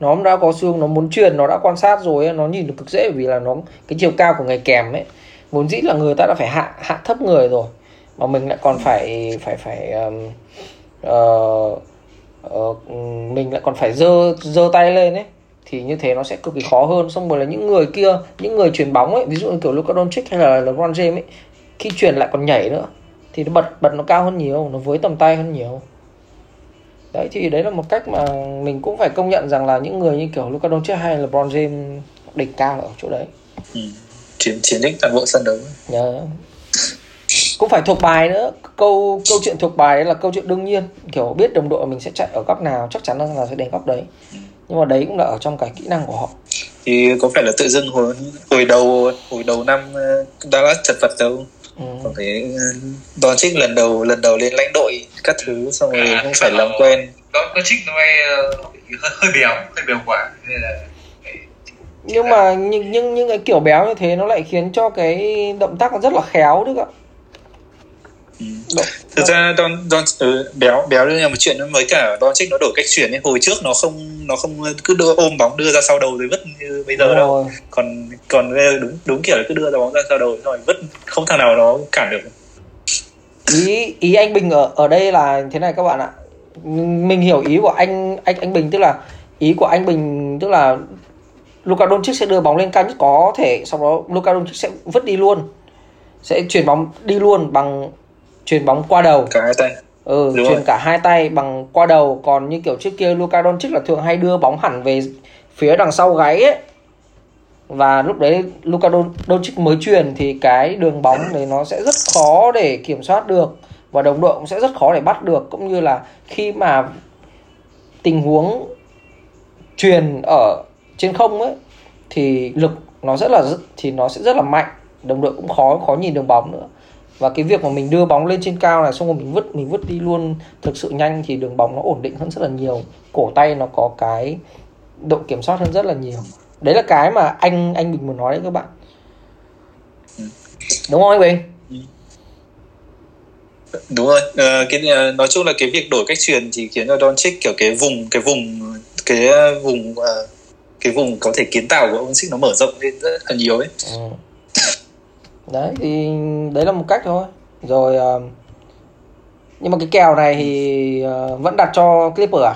Nó đã có xu hướng nó muốn truyền nó đã quan sát rồi nó nhìn được cực dễ vì là nó cái chiều cao của người kèm ấy vốn dĩ là người ta đã phải hạ hạ thấp người rồi mà mình lại còn phải phải phải um, uh, uh, mình lại còn phải giơ giơ tay lên ấy thì như thế nó sẽ cực kỳ khó hơn xong rồi là những người kia những người chuyển bóng ấy ví dụ như kiểu Luka Doncic hay là LeBron James ấy khi chuyển lại còn nhảy nữa thì nó bật bật nó cao hơn nhiều nó với tầm tay hơn nhiều đấy thì đấy là một cách mà mình cũng phải công nhận rằng là những người như kiểu Luka Doncic hay là LeBron James đỉnh cao ở chỗ đấy ừ. chiến chiến đích toàn bộ sân đấu yeah. Cũng phải thuộc bài nữa. Câu câu chuyện thuộc bài là câu chuyện đương nhiên. Kiểu biết đồng đội mình sẽ chạy ở góc nào chắc chắn là sẽ đến góc đấy. Nhưng mà đấy cũng là ở trong cái kỹ năng của họ. Thì có phải là tự dưng hồi hồi đầu hồi đầu năm ờ, Dallas chật vật đâu? Ừ. còn cái đòn trích lần đầu lần đầu lên lãnh đội các thứ xong rồi à, không phải làm quen. đòn trích nó hay hơi, hơi béo hơi béo quá. Nên là nhưng mà nhưng nhưng những cái kiểu béo như thế nó lại khiến cho cái động tác nó rất là khéo đấy ạ. Thực ra Don Don ừ, béo béo là một chuyện với cả. Don Trích nó đổi cách chuyển ấy. Hồi trước nó không nó không cứ đưa ôm bóng đưa ra sau đầu rồi vứt như bây giờ đúng đâu. Rồi. còn còn đúng đúng kiểu là cứ đưa ra bóng ra sau đầu rồi vứt không thằng nào nó cản được. Ý ý anh Bình ở ở đây là thế này các bạn ạ. Mình hiểu ý của anh anh anh Bình tức là ý của anh Bình tức là Luka Doncic sẽ đưa bóng lên cao nhất có thể sau đó Luka Doncic sẽ vứt đi luôn sẽ chuyển bóng đi luôn bằng chuyền bóng qua đầu. Cả hai tay. Ừ Đúng chuyền rồi. cả hai tay bằng qua đầu. Còn như kiểu trước kia Luka Doncic là thường hay đưa bóng hẳn về phía đằng sau gáy ấy. Và lúc đấy Luka Doncic mới truyền thì cái đường bóng đấy nó sẽ rất khó để kiểm soát được. Và đồng đội cũng sẽ rất khó để bắt được. Cũng như là khi mà tình huống truyền ở trên không ấy thì lực nó rất là thì nó sẽ rất là mạnh. Đồng đội cũng khó khó nhìn đường bóng nữa và cái việc mà mình đưa bóng lên trên cao này xong rồi mình vứt mình vứt đi luôn thực sự nhanh thì đường bóng nó ổn định hơn rất là nhiều. Cổ tay nó có cái độ kiểm soát hơn rất là nhiều. Đấy là cái mà anh anh bình muốn nói đấy các bạn. Đúng không anh bình? Đúng rồi. À, cái ờ, nói chung là cái việc đổi cách truyền thì khiến cho Don Chick kiểu cái vùng cái vùng cái vùng uh, cái vùng có thể kiến tạo của ông Chick nó mở rộng lên rất là nhiều ấy. Ừ đấy thì đấy là một cách thôi. Rồi uh, nhưng mà cái kèo này thì uh, vẫn đặt cho Clipper à?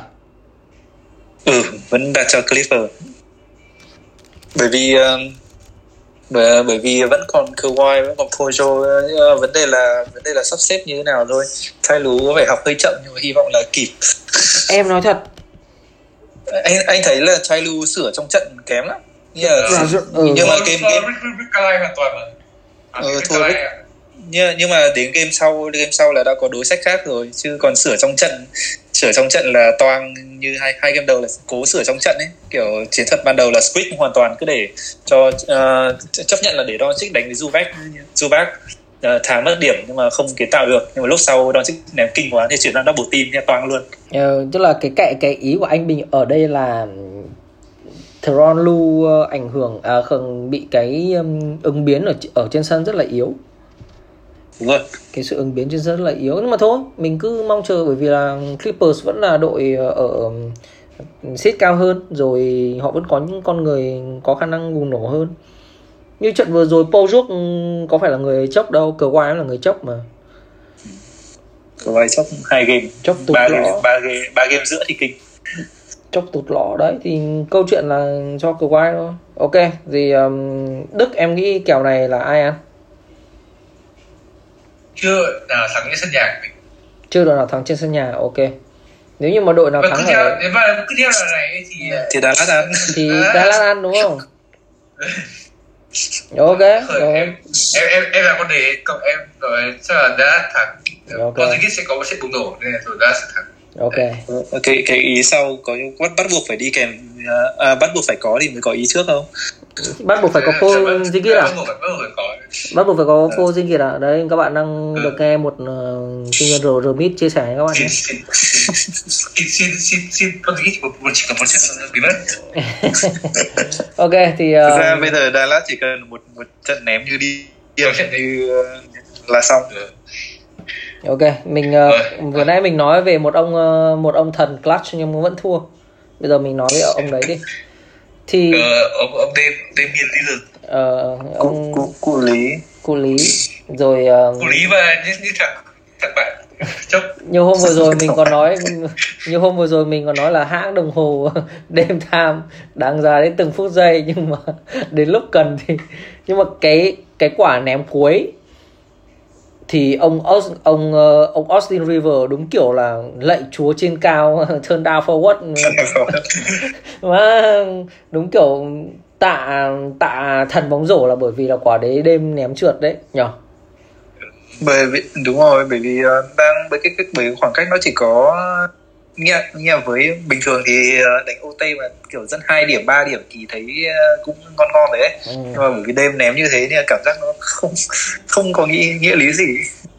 Ừ vẫn đặt cho Clipper. Bởi vì uh, bởi, bởi vì vẫn còn Kawhi vẫn còn Pojo uh, vấn đề là vấn đề là sắp xếp như thế nào thôi. Thay lú có vẻ học hơi chậm nhưng mà hy vọng là kịp. Em nói thật. Anh anh thấy là Chai Lu sửa trong trận kém lắm. Nhưng mà, ừ. ừ. nhưng mà game game toàn ừ, thua rất... nhưng, nhưng mà đến game sau game sau là đã có đối sách khác rồi chứ còn sửa trong trận sửa trong trận là toang như hai hai game đầu là cố sửa trong trận ấy. Kiểu chiến thuật ban đầu là split hoàn toàn cứ để cho uh, chấp nhận là để Doncic đánh với Zubac. Zubac uh, thả mất điểm nhưng mà không kiến tạo được. Nhưng mà lúc sau Doncic ném kinh quá thì chuyển sang double team thì toang luôn. Ừ, tức là cái cái cái ý của anh Bình ở đây là Lu ờ, ảnh hưởng à, không bị cái um, ứng biến ở ở trên sân rất là yếu. Đúng rồi. cái sự ứng biến trên sân rất là yếu. Nhưng mà thôi mình cứ mong chờ bởi vì là Clippers vẫn là đội ờ, ở xít cao hơn rồi họ vẫn có những con người có khả năng bùng nổ hơn. Như trận vừa rồi Paul George có phải là người chốc đâu cờ quái là người chốc mà. Kawhi chốc hai game. Chốc ba game ba game ba game giữa thì kinh chốc tụt lõ đấy thì câu chuyện là cho Kawhi thôi. Ok thì um, Đức em nghĩ kèo này là ai ăn? Chưa nào thắng những sân nhà chưa đội nào thắng trên sân nhà ok. Nếu như mà đội nào và thắng cứ theo ở mà cứ theo là này thì thì Dallas ăn. Thì Dallas ăn đúng không? Ok rồi. em em em em là con đề cộng em rồi chắc là đã thắng. Ok. còn gì sẽ có một trận bùng nổ nên là rồi đã sẽ thắng ok. Cái cái ý sau có bắt bắt buộc phải đi kèm à, bắt buộc phải có thì mới có ý trước không? Bắt buộc phải có phô Ziggy à? bắt buộc phải có. Phô Ziggy à? Đấy các bạn đang được nghe một uh, sinh viên rồi Remit chia sẻ với các bạn nhé. Xin xin xin con gì một một chỉ cần một trận mất. Ok thì ra uh, bây giờ Dallas chỉ cần một một trận ném như đi như ờ, là xong ok mình uh, vừa nãy mình nói về một ông uh, một ông thần clutch nhưng mà vẫn thua. Bây giờ mình nói với ông đấy đi. Thì ờ ông ông đêm đêm miền lý lực ờ, cụ ông cụ cụ lý. Cụ lý. Rồi uh, cô lý và như như thằng thằng bạn chốc. như hôm vừa rồi mình còn nói như hôm vừa rồi mình còn nói là hãng đồng hồ đêm tham đáng giá đến từng phút giây nhưng mà đến lúc cần thì nhưng mà cái cái quả ném cuối thì ông ông ờ, ông Austin River đúng kiểu là lạy chúa trên cao turn down forward. Mà đúng kiểu tạ tạ thần bóng rổ là bởi vì là quả đấy đêm ném trượt đấy nhở bởi vì đúng rồi bởi vì ờ, đang với cái, cái bởi khoảng cách nó chỉ có nghĩa nghĩa với bình thường thì ờ, đánh OT mà kiểu dẫn hai điểm 3 điểm thì thấy ờ, cũng ngon ngon đấy ừ. nhưng mà vì đêm ném như thế là cảm giác nó không không có nghĩa nghĩa lý gì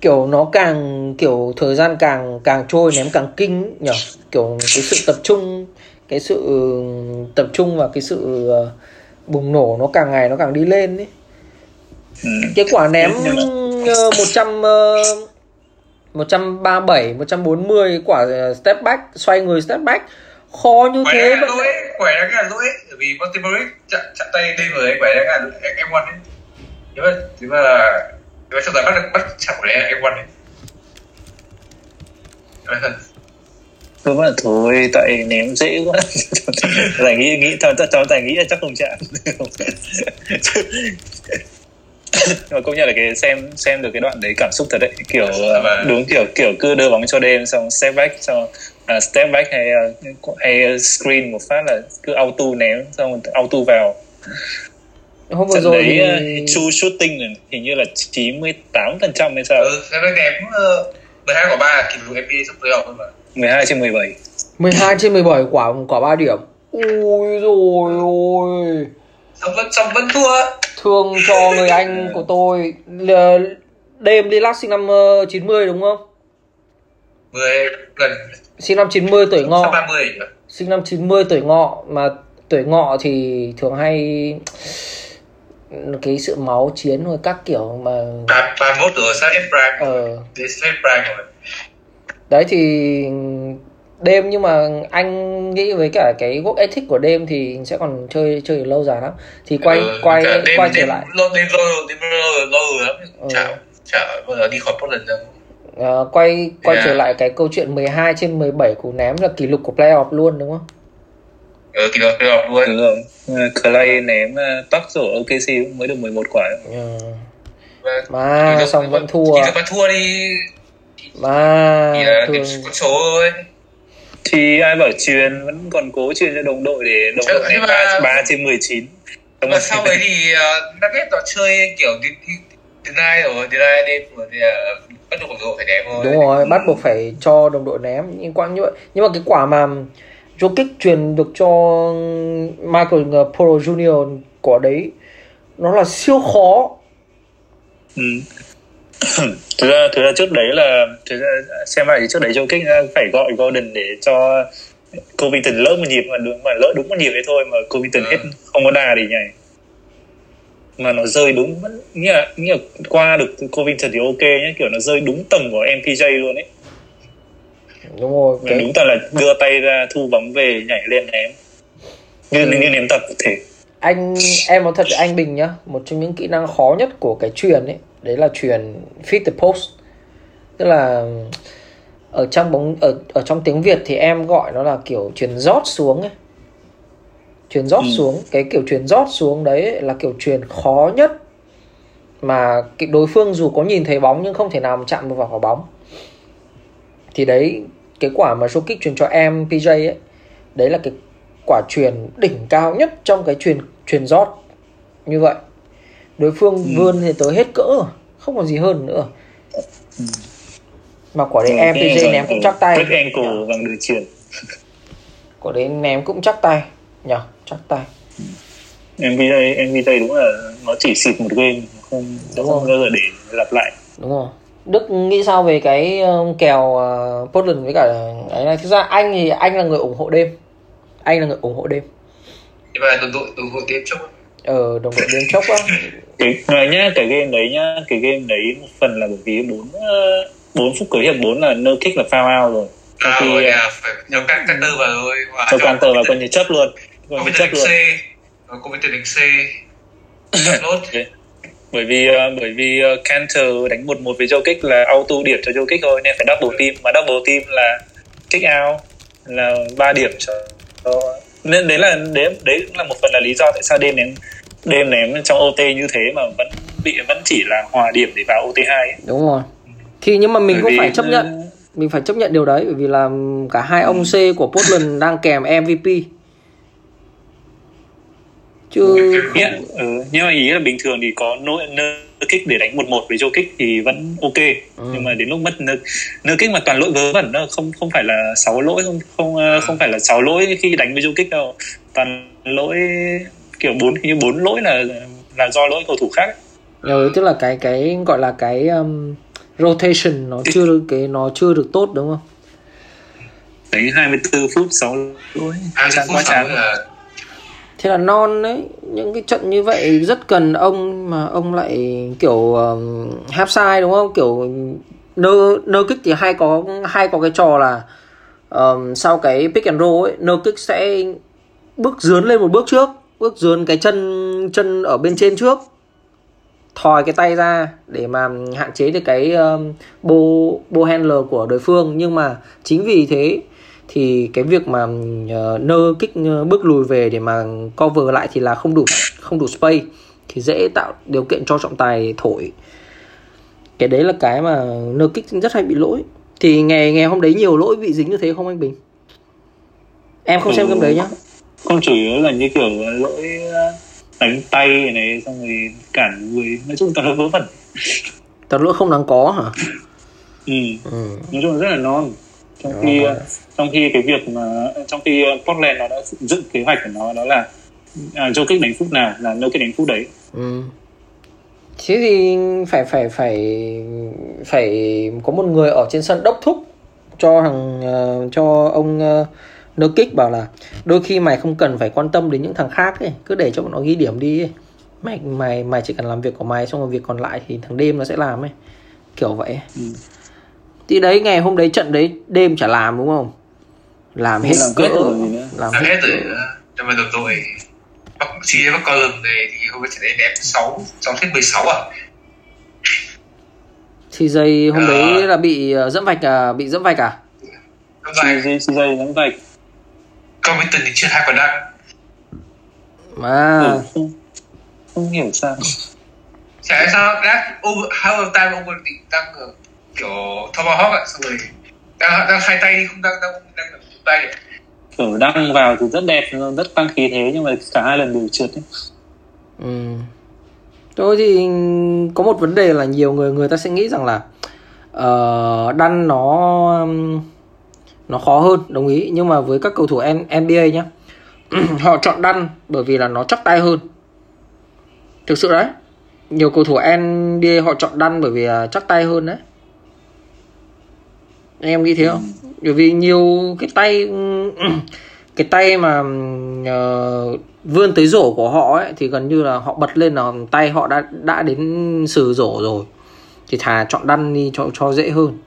kiểu nó càng kiểu thời gian càng càng trôi ném càng kinh nhở kiểu cái sự tập trung cái sự tập trung và cái sự ờ, bùng nổ nó càng ngày nó càng đi lên ấy ừ. cái quả ném Nhưng ờ, 100 ờ, 137 140 quả ờ, step back xoay người step back. Khó như quẻ thế vẫn lỗi quẻ đang là lỗi bởi vì Montemoris chặn chặn tay đêm rồi quẻ đang là em em one đấy nếu mà nếu mà nếu mà trong giải bắt được bắt chặn của em one đấy đúng là thôi tại ném dễ quá. Giải nghĩ nghĩ cháu cháu giải nghĩ là chắc không chạm mà công nhận là cái xem xem được cái đoạn đấy cảm xúc thật đấy. Kiểu ờ, đúng kiểu kiểu cứ đưa bóng cho đêm xong step back xong à, step back hay ờ, hay screen một phát là cứ auto ném xong auto vào. Hôm vừa trận rồi đấy thì ờ, true shooting là hình như là 98 phần trăm hay sao? Ừ cái bên ném ờ, 12 quả ba kỷ lục NBA sắp tới mà 12 trên 17 12 trên 17 quả quả 3 điểm. Ui rồi ôi. Xong vẫn xong vẫn thua thương cho người anh của tôi. Đêm đi lắc sinh năm ờ, 90 đúng không? 10 gần sinh năm 90 tuổi ngọ. 30 nhỉ? Sinh năm 90 tuổi ngọ. Mà tuổi ngọ thì thường hay cái sự máu chiến rồi các kiểu mà ba 31 rồi sắp hết prime ờ. Đến prime rồi. Đấy thì đêm nhưng mà anh nghĩ với cả cái work ethic của đêm thì sẽ còn chơi chơi được lâu dài lắm. Thì quay Ừ, quay đêm, quay trở đêm, lại. lâu đêm lâu đêm lâu lâu lắm. Ừ. chả chả bao giờ đi khỏi Portland đâu. Ờ, quay quay Yeah. trở lại cái câu chuyện 12 trên 17 cú ném là kỷ lục của playoff luôn đúng không? ừ, được kỳ được luôn. Đúng rồi. Ờ, Clay ném ờ, tóc rổ OKC mới được 11 quả. Ờ, Và mà kỳ được- xong vẫn thua. được vẫn thua đi. Mà thì là thường con số thôi thì ai bảo truyền vẫn còn cố truyền cho đồng đội để đồng Ừ, đội này 3, 3 trên 19 Xong mà rồi- sau đấy thì uh, Nuggets nó chơi kiểu đi đi deny rồi deny đêm rồi thì uh, bắt buộc rồi phải ném thôi đúng rồi bắt buộc phải cho đồng đội ném nhưng quãng như vậy nhưng mà cái quả mà Jokic truyền được cho Michael Porter Jr. quả đấy nó là siêu khó Ừ. thực ra thực ra trước đấy là thực ra xem lại thì trước đấy Jokic phải gọi Golden để cho Covington lỡ một nhịp mà đúng mà lỡ đúng một nhịp đấy thôi mà Covington Ừ. hết không có đà để nhảy mà nó rơi đúng vẫn nghĩa là, nghĩa là qua được Covington thì ok nhé kiểu nó rơi đúng tầm của MPJ luôn ấy đúng rồi cái đúng là đưa tay ra thu bóng về nhảy lên ném như Ừ. như ném tập thể anh em nói thật với anh Bình nhá một trong những kỹ năng khó nhất của cái truyền ấy đấy là truyền feed the post. Tức là ở trong bóng ở ở trong tiếng Việt thì em gọi nó là kiểu truyền rót xuống ấy. Truyền rót ừ. xuống cái kiểu truyền rót xuống đấy là kiểu truyền khó nhất mà cái đối phương dù có nhìn thấy bóng nhưng không thể nào chạm được vào quả bóng. Thì đấy cái quả mà số kích truyền cho em PJ ấy đấy là cái quả truyền đỉnh cao nhất trong cái truyền truyền rót như vậy đối phương ừ. vươn thì tới hết cỡ không còn gì hơn nữa. Ừ. mà quả đấy em PJ ném cũng chắc tay. ankle bằng đường truyền. Quả đấy ném cũng chắc tay nhở chắc tay. MVJ MVJ đúng là nó chỉ xịt một game không đúng không bao giờ để lặp lại. Đúng rồi. Đức nghĩ sao về cái kèo uh, Portland với cả ấy này thực ra anh thì anh là người ủng hộ đêm anh là người ủng hộ đêm. Mà đồng đội đồng đội đêm chốc ờ đồng đội đêm chốc á. Cái này nhá cái game đấy nhá cái game đấy một phần là bởi vì bốn ờ, bốn phút cuối hiệp bốn là no kick là foul out rồi. Sau à, khi à, phải cho Canter vào rồi cho Canter vào coi như chấp luôn coi như chấp luôn. Có với tiền đánh C. Bởi vì uh, bởi vì uh, Cantor đánh một một với Joe Kick là auto điểm cho Joe Kick thôi nên phải double team. Mà double team là kick out là ba điểm cho nên đấy là đấy đấy cũng là một phần là lý do tại sao đêm ném đêm ném trong OT như thế mà vẫn bị vẫn chỉ là hòa điểm để vào OT 2 đúng rồi. Thì nhưng mà mình bởi cũng phải chấp nhận mình phải chấp nhận điều đấy bởi vì là cả hai ông C của Portland đang kèm MVP chứ không... ừ, nhưng mà ý là bình thường thì có nỗ nơ kích để đánh một một với Joe kích thì vẫn ok. Ừ. nhưng mà đến lúc mất nơ, nơ kích mà toàn lỗi vớ vẩn nó không không phải là sáu lỗi không không ừ. không phải là sáu lỗi khi đánh với Joe kích đâu. Toàn lỗi kiểu bốn như bốn lỗi là là do lỗi cầu thủ khác ừ, tức là cái cái gọi là cái um, rotation nó chưa được cái nó chưa được tốt đúng không? Đấy 24 phút 6 lỗi. Quá chán là thế là non đấy những cái trận như vậy rất cần ông mà ông lại kiểu um, half side đúng không? Kiểu nơ nơ kích thì hay có hay có cái trò là um, sau cái pick and roll ấy nơ kích sẽ bước dướn lên một bước trước bước dướn cái chân chân ở bên trên trước. Thòi cái tay ra để mà hạn chế được cái um, bô bô handler của đối phương. Nhưng mà chính vì thế thì cái việc mà uh, nơ kích uh, bước lùi về để mà cover lại thì là không đủ không đủ space thì dễ tạo điều kiện cho trọng tài thổi. Cái đấy là cái mà nơ kích rất hay bị lỗi. Thì ngày ngày hôm đấy nhiều lỗi bị dính như thế không anh bình? Em không ừ, xem game đấy nhá. Không chủ yếu là như kiểu lỗi đánh tay này xong rồi cản người nói chung toàn là vớ vẩn. Toàn lỗi không đáng có hả? Ừ. ừ. nói chung là rất là non trong khi trong khi cái việc mà trong khi Portland nó đã dựng kế hoạch của nó đó là à, Joe kích đánh phút nào là No kích đánh phút đấy. Ừ. thế thì phải phải phải phải có một người ở trên sân đốc thúc cho thằng uh, cho ông uh, No kích bảo là đôi khi mày không cần phải quan tâm đến những thằng khác ấy cứ để cho bọn nó ghi điểm đi ấy. mày mày mày chỉ cần làm việc của mày xong rồi việc còn lại thì thằng đêm nó sẽ làm ấy. Kiểu vậy ừ thì đấy ngày hôm đấy trận đấy đêm chả làm đúng không? Làm hết làm cỡ làm hết rồi cho mà đồng đội bắc chi bắc co lừng này thì hôm nay trận đấy ném sáu sáu thiết mười sáu à? Thì dây hôm à. đấy là bị uh, dẫm vạch à? Bị dẫm vạch à? Dây dây dây dẫm vạch. Covington thì chưa hai quả đăng mà ừ, không, không hiểu sao. Chả sao đã over half time over bị tăng rồi kiểu tomahawk ạ xong rồi đang đang hai tay đi không đang đang đang đang tay kiểu đăng vào thì rất đẹp rất tăng khí thế nhưng mà cả hai lần đều trượt ấy. ừ. Tôi thì có một vấn đề là nhiều người người ta sẽ nghĩ rằng là uh, đăng nó nó khó hơn đồng ý nhưng mà với các cầu thủ NBA nhá họ chọn đăng bởi vì là nó chắc tay hơn thực sự đấy nhiều cầu thủ NBA họ chọn đăng bởi vì chắc tay hơn đấy em nghĩ thế không? Ừ. bởi vì nhiều cái tay cái tay mà uh, vươn tới rổ của họ ấy thì gần như là họ bật lên là tay họ đã đã đến sử rổ rồi. Thì thà chọn đăn đi cho cho dễ hơn.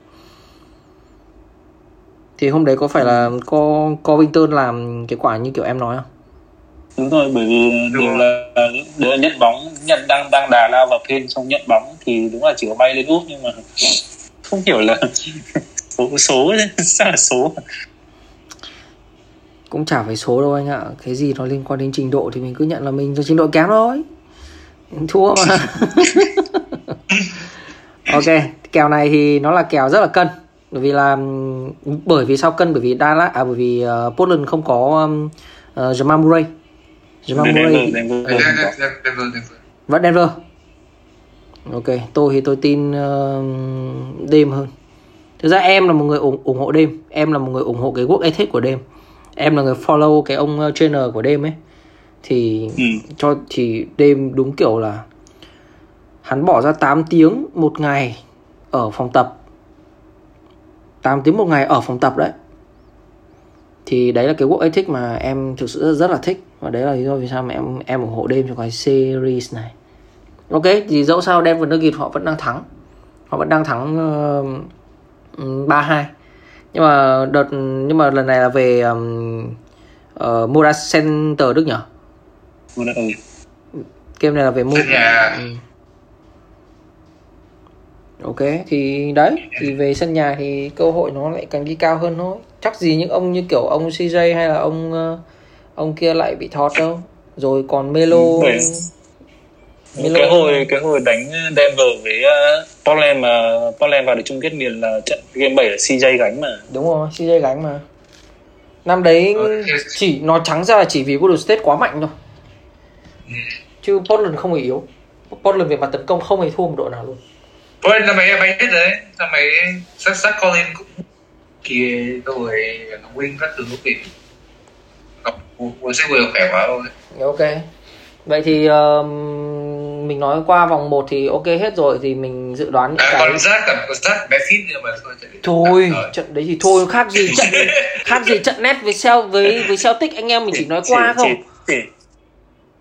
Thì hôm đấy có phải là co Covington làm cái quả như kiểu em nói không? Đúng rồi bởi vì đều là đều là nhận bóng nhận đang đang đà lao vào pin xong nhận bóng thì đúng là chỉ có bay lên úp nhưng mà không hiểu là số số sao là số? Cũng chả phải số đâu anh ạ. Cái gì nó liên quan đến trình độ thì mình cứ nhận là mình cho trình độ kém thôi. Thua mà. Ok kèo này thì nó là kèo rất là cân. Bởi vì là bởi vì sao cân? Bởi vì Dallas à bởi vì uh, Portland không có um, uh, Jamal Murray. Jamal Murray. Vẫn Denver. Ok tôi thì tôi tin uh, đêm hơn thực ra em là một người ủng, ủng hộ đêm. Em là một người ủng hộ cái work ethic của đêm. Em là người follow cái ông uh, trainer của đêm ấy. Thì ừ. cho thì đêm đúng kiểu là hắn bỏ ra 8 tiếng một ngày ở phòng tập. 8 tiếng một ngày ở phòng tập đấy. Thì đấy là cái work ethic mà em thực sự rất, rất là thích. Và đấy là lý do vì sao mà em em ủng hộ đêm cho cái series này. Ok thì dẫu sao Denver Nuggets họ vẫn đang thắng. Họ vẫn đang thắng uh, 3-2 nhưng mà đợt nhưng mà lần này là về um, uh, Moda Center Đức nhỉ? Moda ừ. Game này là về Moda. Ừ. Ok thì đấy thì về sân nhà thì cơ hội nó lại càng đi cao hơn thôi. Chắc gì những ông như kiểu ông CJ hay là ông uh, ông kia lại bị thọt đâu. Rồi còn Melo ừ, Melo cái hồi cái hồi đánh Denver với uh, Portland mà Portland vào được chung kết miền là trận game 7 là CJ gánh mà. Đúng rồi CJ gánh mà. Năm đấy ừ. chỉ nó trắng ra là chỉ vì Golden State quá mạnh thôi. Ừ. chứ Portland không hề yếu. Portland về mặt tấn công không hề thua một đội nào luôn. Portland năm ấy mấy hết đấy. Năm ấy sát sát Colin cũng kia rồi win các thứ thì sẽ vừa khỏe quá thôi. Ok. Vậy thì uh, mình nói qua vòng 1 thì ok hết rồi thì mình dự đoán những à, cái còn rác còn còn rác bé phít nhưng mà thôi thôi trận đấy thì thôi khác gì trận khác gì trận nét với Cel với với Celtic. Anh em mình chỉ nói qua không? chỉ, chỉ,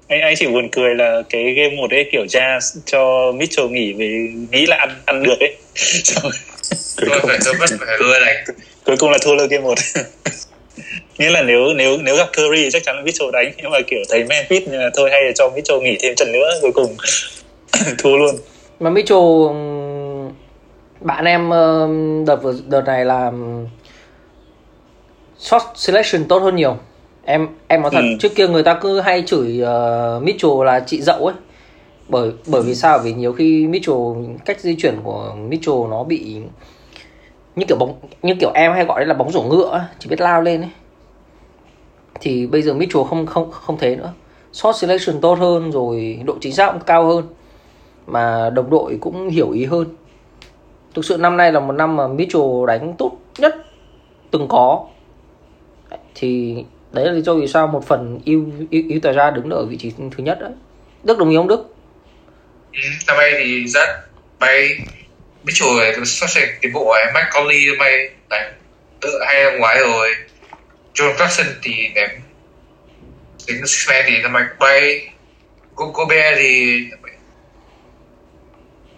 anh anh chỉ buồn cười là cái game một ấy kiểu ra cho Mitchell nghỉ vì nghĩ là ăn ăn được ấy. Rồi cuối cùng phải mất phải thua này. Cuối cùng là thua lơ game một nghĩa là nếu nếu nếu gặp Curry chắc chắn là Mitchell đánh. Nhưng mà kiểu thấy Memphis thôi hay là cho Mitchell nghỉ thêm trận nữa cuối cùng thua luôn. Mà Mitchell bạn em đợt đợt này là shot selection tốt hơn nhiều. Em em nói thật ừ. trước kia người ta cứ hay chửi uh, Mitchell là chị dậu ấy. Bởi bởi vì sao? Vì nhiều khi Mitchell cách di chuyển của Mitchell nó bị như kiểu bóng như kiểu em hay gọi là bóng rổ ngựa chỉ biết lao lên ấy. Thì bây giờ Mitchell không không không thế nữa. Shot selection tốt hơn rồi độ chính xác cũng cao hơn. Mà đồng đội cũng hiểu ý hơn. Thực sự năm nay là một năm mà Mitchell đánh tốt nhất từng có. Thì đấy là lý do vì sao một phần yêu yêu, yêu tài ra đứng ở vị trí thứ nhất đấy. Đức đồng ý không Đức? Ừ, năm nay thì rất bay. Mitchell này xuất hiện cái bộ ấy Mike Conley may đánh tự hay năm ngoái rồi. John Clarkson thì ném tính Sixman thì năm nay bay. Kobe thì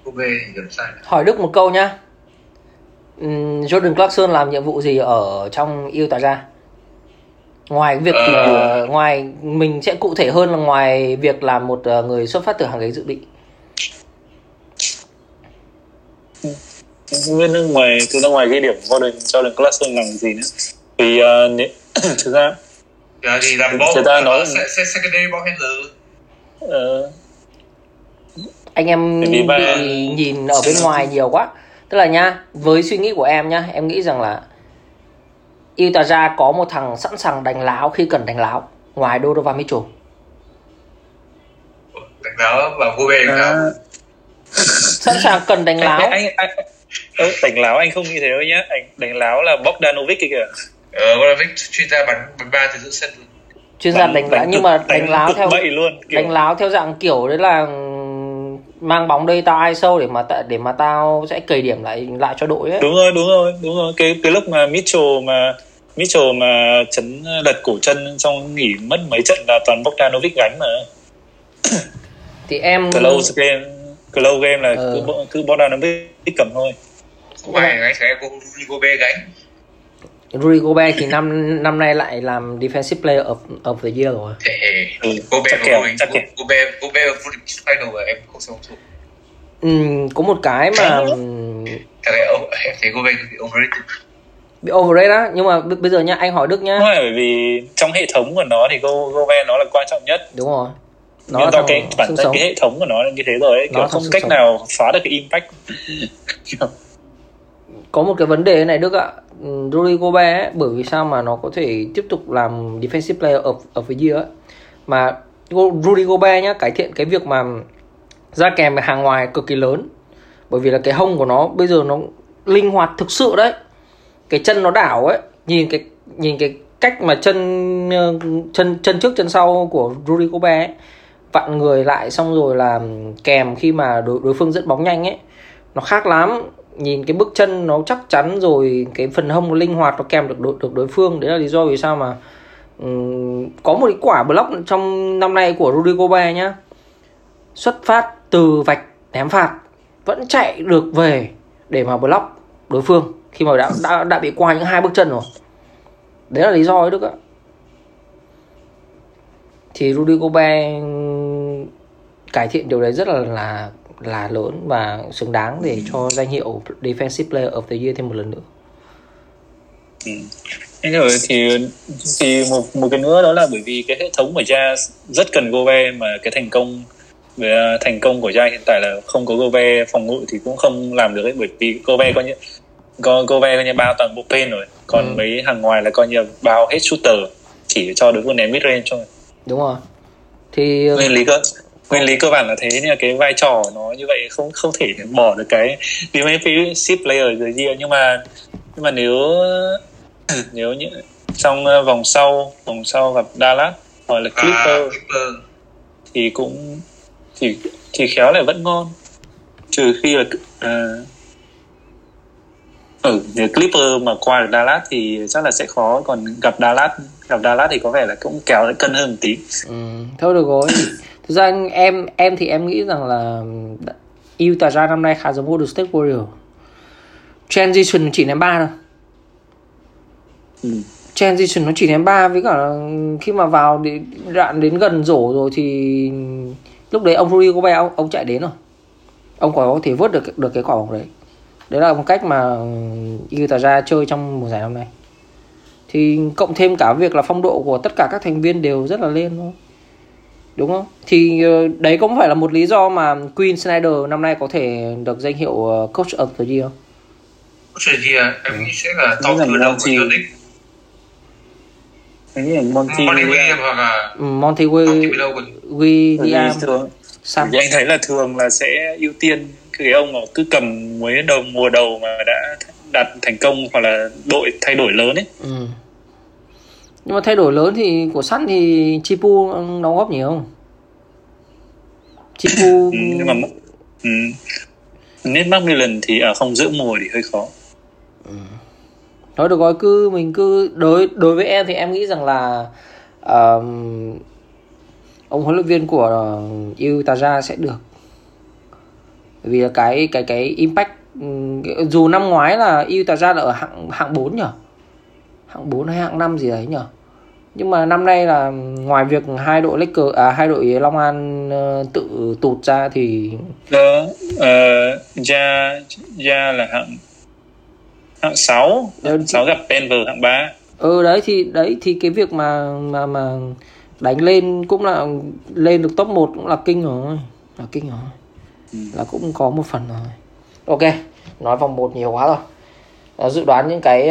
Kobe thì gần sai hỏi Đức một câu nhá. Jordan Clarkson làm nhiệm vụ gì ở trong tài ra? Ngoài việc uh, ngoài mình sẽ cụ thể hơn là ngoài việc là một uh, người xuất phát từ hàng ghế dự bị không biết ngoài từ ra ngoài cái điểm Jordan Jordan Clarkson làm gì nữa. Vì uh, thực ra thì làm ball người ta nói secondary ball handler. Uh, anh em bị ba... nhìn ở bên ngoài nhiều quá. Tức là nha với suy nghĩ của em nhá em nghĩ rằng là Itaja có một thằng sẵn sàng đánh láo khi cần đánh láo ngoài Donovan Mitchell. Đánh láo và vô bề đánh láo sẵn sàng cần đánh láo anh, anh, anh, đánh láo anh không như thế đâu nhá anh đánh láo là Bogdanovic kìa ờ Bogdanovic chuyên gia bắn bắn ba từ giữa sân luôn chuyên gia đánh láo nhưng mà đánh, đánh láo theo luôn, kiểu... đánh láo theo dạng kiểu đấy là mang bóng đây tao ai sâu để mà để mà tao sẽ cầy điểm lại lại cho đội ấy. Đúng rồi, đúng rồi, đúng rồi. Cái cái lúc mà Mitchell mà Mitchell mà chấn lật cổ chân trong nghỉ mất mấy trận là toàn Bogdanovic gánh mà. Thì em close game, close game là ừ. cứ cứ Bogdanovic cầm thôi. Không phải gánh sẽ Gobert gánh. Rudy Gobert thì năm năm nay lại làm defensive player of of the year rồi. Hey, ừ, Gobert chắc kèo, chắc kèo. Gobert Gobert vô địch final rồi em không xem không Ừ, có một cái mà cái ông em thấy Gobert thì overrated. bị overrated á nhưng mà b- bây giờ nha anh hỏi Đức nhá Đúng rồi, bởi vì trong hệ thống của nó thì Go Gobert nó là quan trọng nhất đúng rồi nó nhưng do cái bản thân cái hệ thống của nó là như thế rồi ấy, kiểu không cách sống. nào xóa được cái impact. Có một cái vấn đề này Đức ạ. Rudy Gobert ấy, bởi vì sao mà nó có thể tiếp tục làm defensive player of, of the year ấy. mà Rudy Gobert nhá cải thiện cái việc mà ra kèm hàng ngoài cực kỳ lớn. Bởi vì là cái hông của nó bây giờ nó linh hoạt thực sự đấy. Cái chân nó đảo ấy nhìn cái nhìn cái cách mà chân chân chân trước chân sau của Rudy Gobert ấy, vặn người lại xong rồi là kèm khi mà đối, đối phương dẫn bóng nhanh ấy. Nó khác lắm nhìn cái bước chân nó chắc chắn rồi cái phần hông nó linh hoạt nó kèm được đối, được đối phương. Đấy là lý do vì sao mà um, có một cái quả block trong năm nay của Rudy Gobert nhá. Xuất phát từ vạch ném phạt vẫn chạy được về để mà block đối phương khi mà đã đã, đã bị qua những hai bước chân rồi. Đấy là lý do ấy đức ạ. Thì Rudy Gobert cải thiện điều đấy rất là là là lớn và xứng đáng để cho danh hiệu Defensive Player of the Year thêm một lần nữa. Ừ. rồi thì thì một một cái nữa đó là bởi vì cái hệ thống của Jazz rất cần Gobert mà cái thành công về à, thành công của Jazz hiện tại là không có Gobert phòng ngự thì cũng không làm được ấy bởi vì Gobert có như có Gobert coi như bao toàn bộ paint rồi còn ừ. mấy hàng ngoài là coi như bao hết shooter chỉ cho đối phương ném mid range thôi đúng rồi thì nguyên lý cơ nguyên lý cơ bản là thế nhưng mà cái vai trò nó như vậy không không thể bỏ được cái defensive player rồi gì nhưng mà nhưng mà nếu nếu như trong ờ, vòng sau vòng sau gặp Dallas hoặc là Clipper, à, Clipper. thì cũng thì thì khéo lại vẫn ngon. Trừ khi là uh, ừ nếu Clipper mà qua được Dallas thì chắc là sẽ khó. Còn gặp Dallas gặp Dallas thì có vẻ là cũng kéo cân hơn một tí. Ừ, thôi được rồi thực ra em em thì em nghĩ rằng là Utah ra năm nay khá giống Golden State Warrior transition chỉ ném ba thôi. Ừ. transition nó chỉ ném ba với cả khi mà vào để đạn đến gần rổ rồi thì lúc đấy ông Rudy Gobert ông, ông chạy đến rồi. Ông có thể vớt được được cái quả bóng đấy. Đấy là một cách mà Utah ra chơi trong mùa giải năm nay. Thì cộng thêm cả việc là phong độ của tất cả các thành viên đều rất là lên thôi đúng không? Thì ờ, đấy cũng phải là một lý do mà Queen Snyder năm nay có thể được danh hiệu ờ, coach of the year. Coach of the year em nghĩ sẽ là top từ đầu của Unix Anh nghĩ là Monty, Monty Williams. Hoặc là ừ, Monty Williams. Sam. anh thấy là thường là sẽ ưu tiên cái ông mà cứ cầm mới đầu mùa đầu mà đã đạt thành công hoặc là đội thay đổi lớn ấy. Ừ nhưng mà thay đổi lớn thì của sắt thì Chipu đóng góp nhiều không Chipu ừ, nhưng mà ừ. Nét Macmillan thì ở không giữa mùa thì hơi khó ừ. nói được rồi cứ mình cứ đối đối với em thì em nghĩ rằng là uh, ông huấn luyện viên của Utah sẽ được vì cái cái cái impact dù năm ngoái là Utah là ở hạng hạng 4 nhỉ hạng 4 hay hạng 5 gì đấy nhỉ nhưng mà năm nay là ngoài việc hai đội Lakers à hai đội Long An uh, tự tụt ra thì ờ uh, ja ja là hạng hạng 6 Đấy, 6 gặp Denver hạng 3 ừ đấy thì đấy thì cái việc mà mà mà đánh lên cũng là lên được top 1 cũng là kinh rồi là kinh rồi. Ừ. là cũng có một phần rồi. Ok nói vòng 1 nhiều quá rồi. À, dự đoán những cái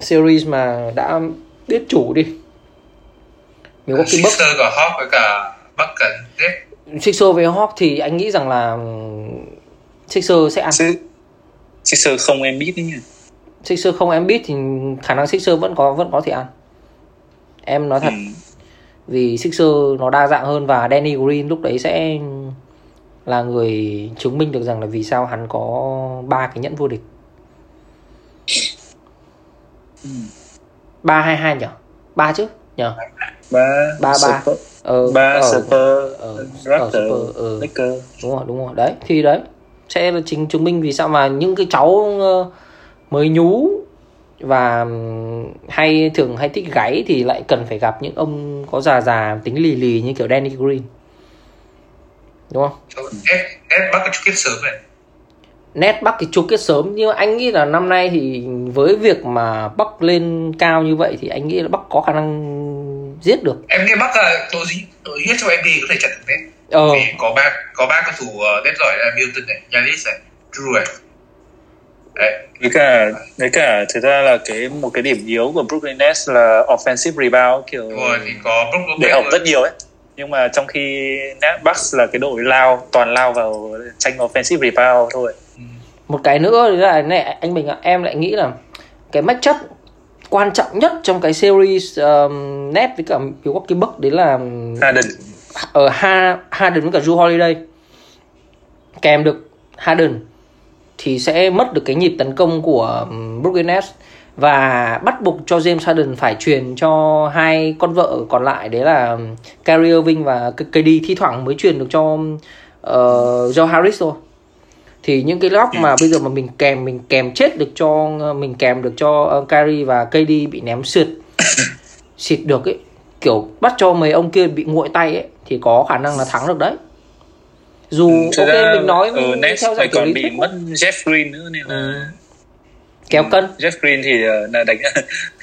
series mà đã biết chủ đi. Milwaukee Bucks Sixer cả Hawk với cả Bucks cần Sixer với Hawk thì anh nghĩ rằng là Sixer sẽ ăn. Sixer không em biết đấy nha. Sixer không em biết thì khả năng Sixer vẫn có vẫn có thể ăn. Em nói thật. Ừ. vì Sixer nó đa dạng hơn và Danny Green lúc đấy sẽ là người chứng minh được rằng là vì sao hắn có ba cái nhẫn vô địch ba hai hai nhỉ ba chứ? Nhỉ ba ba ba. ờ, ba ở, super ở, ở super ờ. đúng rồi đúng rồi. Đấy thì đấy sẽ là chính chứng minh vì sao mà những cái cháu ờ, mới nhú và hay thường hay thích gáy thì lại cần phải gặp những ông có già già tính lì lì như kiểu Danny Green. Đúng không? Sớm này. Net bắc thì chung kết sớm nhưng mà anh nghĩ là năm nay thì với việc mà bắc lên cao như vậy thì anh nghĩ là bắc có khả năng giết được em nghĩ bắc là đội đội giết cho NBA có thể chặn được net ờ. vì có ba có ba cầu thủ uh, net giỏi là Milton này Yanis này Drew này Đấy. với cả với cả thực ra là cái một cái điểm yếu của Brooklyn Nets là offensive rebound kiểu rồi, thì có để học rất nhiều ấy nhưng mà trong khi Nets Bucks là cái đội lao toàn lao vào tranh offensive rebound thôi. Một cái nữa là này anh Bình ạ em lại nghĩ là cái matchup quan trọng nhất trong cái series um, net với cả Milwaukee Bucks đấy là Harden. ở ha, Harden với cả Drew Holiday. Kèm được Harden thì sẽ mất được cái nhịp tấn công của Brooklyn Nets. Và bắt buộc cho James Harden phải truyền cho hai con vợ còn lại đấy là Kyrie Irving và KD thi thoảng mới truyền được cho uh, Joe Harris thôi thì những cái góc mà bây giờ mà mình kèm mình kèm chết được cho mình kèm được cho uh, Kyrie và KD bị ném sượt xịt được ấy kiểu bắt cho mấy ông kia bị nguội tay ấy thì có khả năng là thắng được đấy. Dù ừ, ok ra, mình nói ừ, next theo dạng còn bị mất Jeff Green nữa nên là ừ. kéo cân. Jeff Green thì ờ, là đánh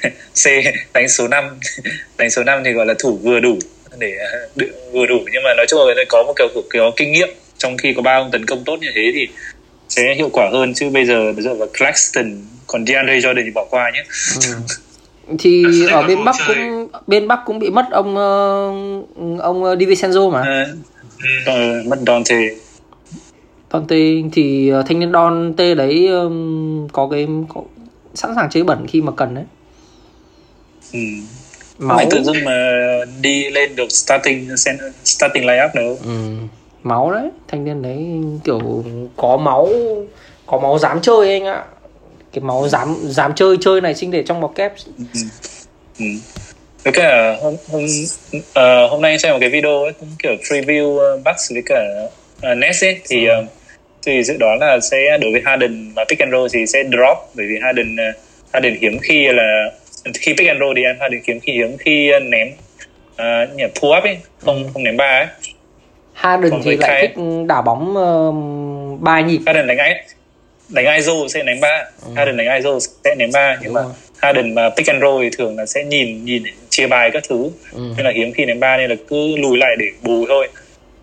C đánh số 5 đánh số 5 thì gọi là thủ vừa đủ để ờ, vừa đủ. Nhưng mà nói chung là có một kiểu kiểu kinh nghiệm trong khi có ba ông tấn công tốt như thế thì sẽ hiệu quả hơn. Chứ bây giờ bây giờ vào Claxton còn DeAndre Jordan thì bỏ qua nhé. Ừ. thì ở bên bắc cũng bên bắc cũng bị mất ông uh, ông Divincenzo mà. À, uh, mất Dante. Dante thì ờ, thanh niên Dante đấy um, có cái có, sẵn sàng chơi bẩn khi mà cần đấy. Ừ. máu. Anh tự dưng mà đi lên được starting starting lineup nữa. Ừ. máu đấy thanh niên đấy kiểu có máu có máu dám chơi anh ạ. Cái máu dám dám chơi chơi này sinh để trong bọc kép. Ừ. Ừ. Với cả hôm hôm uh, hôm nay xem một cái video ấy cũng kiểu preview uh, Bucks với cả uh, Nets ấy thì uh, thì dự đoán là sẽ đối với Harden và pick and roll thì sẽ drop bởi vì Harden uh, Harden hiếm khi là khi pick and roll thì Harden hiếm khi hiếm khi ném uh, nhỉ pull up ấy không không ném ba ấy Harden thì lại khai... thích đá bóng ba uh, nhịp Harden đánh ai? Đánh ISO sẽ ném ba. Ừ. Harden đánh ISO sẽ ném ba. Nhưng mà rồi. Harden mà pick and roll thì thường là sẽ nhìn nhìn chia bài các thứ. Ừ. nên là hiếm khi ném ba nên là cứ lùi lại để bù thôi.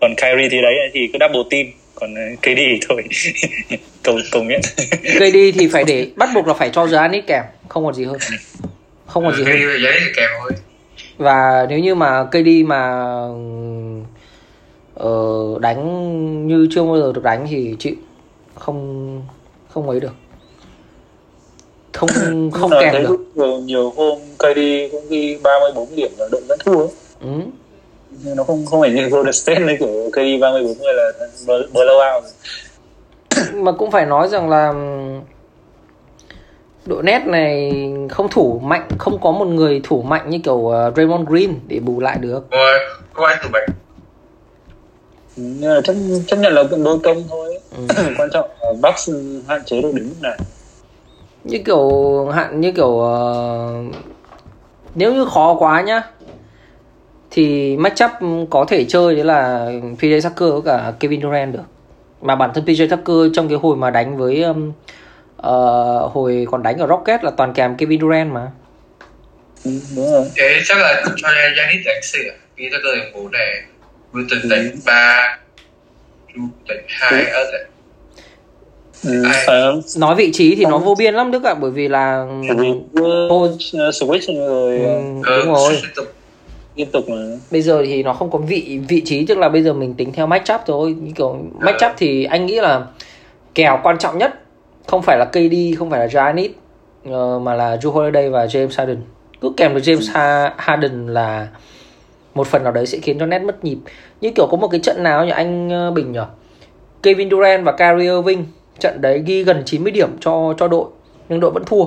Còn Kyrie thì đấy thì cứ double team. Còn ờ, KD thôi. Cầu cầu miễn KD thì phải để bắt buộc là phải cho Giannis kèm không còn gì hơn. Không còn gì hơn. Kèm thôi. Và nếu như mà KD mà uh, đánh như chưa bao giờ được đánh thì chịu không không ấy được. Không không kèm được. nhiều, nhiều hôm KD cũng ghi 34 điểm là đội vẫn thua ừ. nhưng nó không không phải như Golden State này kiểu KD 30 40 là blowout mà cũng phải nói rằng là đội net này không thủ mạnh không có một người thủ mạnh như kiểu uh, Draymond Green để bù lại được. Rồi không ai thủ mạnh nhưng mà chấp, chấp nhận là đôi công thôi. Ừ. quan trọng là Bucks hạn chế được đến mức này như kiểu hạn như kiểu uh, nếu như khó quá nhá thì matchup có thể chơi đấy là PJ Tucker với cả Kevin Durant được. Mà bản thân PJ Tucker trong cái hồi mà đánh với um, uh, hồi còn đánh ở Rocket là toàn kèm Kevin Durant mà. Ừ, đúng rồi. Thế chắc là cho Giannis đánh à? PJ Tucker đánh 4 này Wilton đánh 3 Chu đánh 2 ớt này Ừ, nói vị trí thì nó vô biên lắm Đức ạ bởi vì là cô switch rồi ừ, đúng rồi. liên tục. Mà. Bây giờ thì nó không có vị vị trí tức là bây giờ mình tính theo matchup thôi. Như kiểu matchup thì anh nghĩ là kèo quan trọng nhất không phải là KD không phải là Giannis uh, mà là Drew Holiday và James Harden. Cứ kèm được James Harden là một phần nào đấy sẽ khiến cho net mất nhịp. Như kiểu có một cái trận nào nhỉ anh ờ, Bình nhỉ? Kevin Durant và Kyrie Irving. Trận đấy ghi gần 90 điểm cho cho đội nhưng đội vẫn thua.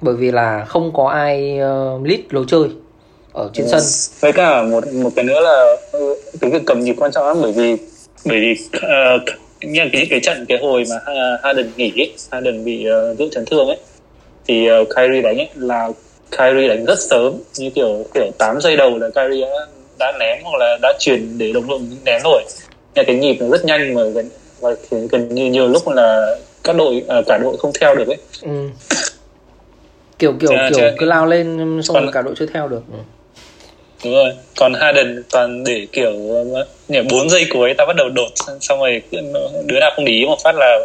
Bởi vì là không có ai uh, lead lối chơi ở trên sân. Với cả một một cái nữa là ừ, cái việc cầm nhịp quan trọng lắm bởi vì bởi vì uh, như cái cái trận cái hồi mà Harden nghỉ ấy, Harden bị uh, giữ chấn thương ấy thì uh, Kyrie đánh ấy là Kyrie đánh rất sớm như kiểu kiểu 8 giây đầu là Kyrie đã, đã ném hoặc là đã chuyển để đồng đội ném rồi nhưng cái nhịp nó rất nhanh mà gần và gần như nhiều lúc là các đội à, cả đội không theo được ấy ừ. kiểu kiểu chà, kiểu cứ lao lên xong còn... rồi cả đội chưa theo được ừ. đúng rồi còn Harden toàn để kiểu nhỉ bốn giây cuối ta bắt đầu đột xong rồi đứa nào không để ý một phát là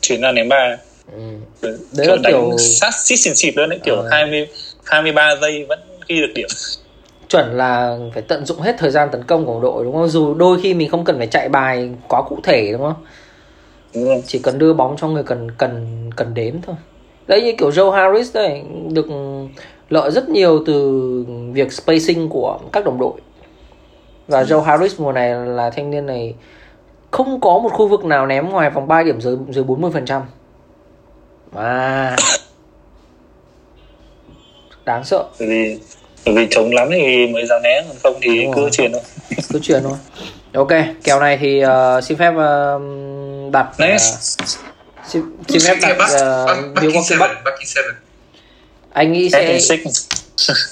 chuyển ra ném ba ừ. đấy kiểu là kiểu sát xít xịt xịt luôn đấy kiểu à. 20 23 giây vẫn ghi được điểm. Chuẩn là phải tận dụng hết thời gian tấn công của đội đúng không? Dù đôi khi mình không cần phải chạy bài quá cụ thể đúng không? Đúng rồi. chỉ cần đưa bóng cho người cần cần cần đến thôi. Đấy như kiểu Joe Harris đây được lợi rất nhiều từ việc spacing của các đồng đội. Và ừ. Joe Harris mùa này là thanh niên này không có một khu vực nào ném ngoài vòng 3 điểm dưới dưới 40 phần trăm. À đáng sợ. Bởi vì bởi vì chống lắm thì mới dám né còn không thì cứ chuyển thôi. Cứ chuyển thôi. Ok kèo này thì uh, xin phép uh, đặt uh, xin, xin phép đặt uh, Milwaukee Bucks anh nghĩ sẽ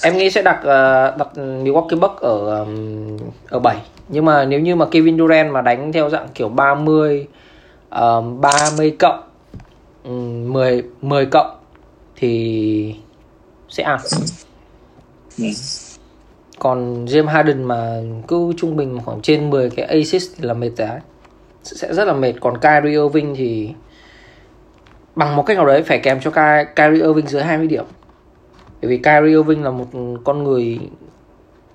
em nghĩ sẽ đặt uh, đặt Milwaukee Bucks ở um, ở 7 nhưng mà nếu như mà Kevin Durant mà đánh theo dạng kiểu 30 um, 30 cộng um, 10 10 cộng thì sẽ ăn ừ. còn James Harden mà cứ trung bình khoảng trên 10 cái assist thì là mệt giá sẽ rất là mệt. Còn Kyrie Irving thì bằng một cách nào đấy phải kèm cho Kyrie Irving dưới 20 điểm. Bởi vì Kyrie Irving là một con người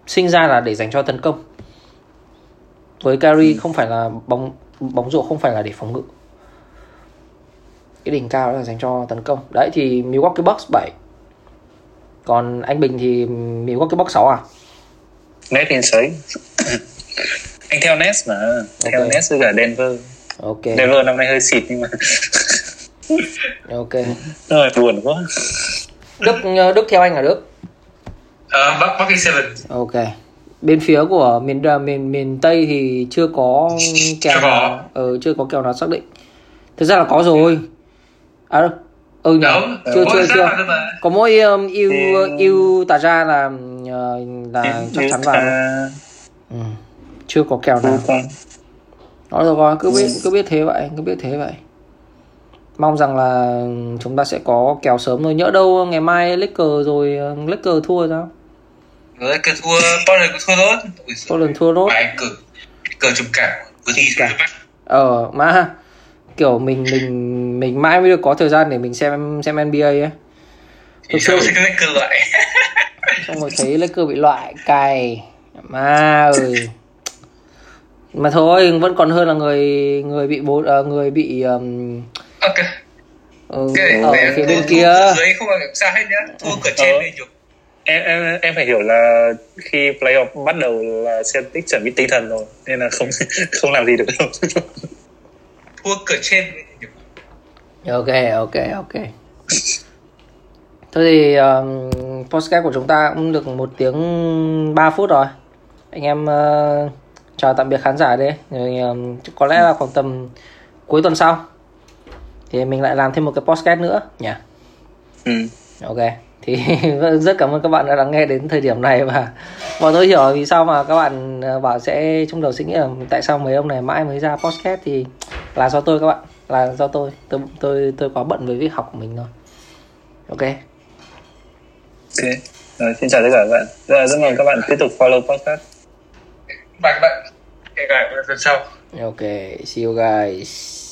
sinh ra là để dành cho tấn công. Với Kyrie ừ. không phải là bóng bóng rổ không phải là để phòng ngự. Cái đỉnh cao là dành cho tấn công. Đấy thì Milwaukee Bucks 7 còn anh Bình thì Milwaukee Bucks 6 à? Nets thì 6 anh theo Nets mà. Okay. theo Nets với cả Denver. Ok. Denver năm nay hơi xịt nhưng mà ok. Rồi buồn quá. Đức Đức theo anh là Đức? Uh, Bắc Bắc 7 ok. Bên phía của miền miền miền tây thì chưa có kèo chưa có. Ừ, chưa có kèo nào xác định. Thực ra là có rồi. À ừ nhỉ. Chưa chưa chưa. có mỗi um, yêu yêu tà ra là uh, là chắc chắn vào ừ. chưa có kèo nào. Đó rồi cứ biết cứ biết thế vậy cứ biết thế vậy. Mong rằng là chúng ta sẽ có kèo sớm thôi. Nhỡ đâu ngày mai Lakers rồi Lakers thua sao? Lakers thua Portland thua rốt Portland thua bài cờ cờ trùng cảm cứ thi cả ờ mà kiểu mình mình mình mãi mới được có thời gian để mình xem xem NBA ấy. Thực sự Lakers loại. Xong rồi thấy Lakers bị loại cày mà ơi. Mà thôi vẫn còn hơn là người người bị bố uh, người bị um... ok. ừ, okay. ở phía bên kia. dưới không phải sao hết nhá. Thua cửa trên ờ. đi chụp em em em phải hiểu là khi playoff bắt đầu là Celtic chuẩn bị tinh thần rồi nên là không không làm gì được đâu thua cửa trên ok ok ok. Thôi thì um, podcast của chúng ta cũng được một tiếng 3 phút rồi. Anh em uh, chào tạm biệt khán giả đây rồi um, có lẽ là khoảng tầm cuối tuần sau thì mình lại làm thêm một cái podcast nữa nhỉ? Ừ. ok thì rất cảm ơn các bạn đã lắng nghe đến thời điểm này và và tôi hiểu vì sao mà các bạn ờ, bảo sẽ trong đầu suy nghĩ là tại sao mấy ông này mãi mới ra podcast thì là do tôi các bạn là do tôi. Tôi tôi tôi quá bận với việc học của mình thôi. Ok. Ok. Rồi, xin chào tất cả các bạn. Rồi, rất mong các bạn tiếp tục follow podcast. Bye các bạn. Hẹn gặp lại lần sau. Ok see you guys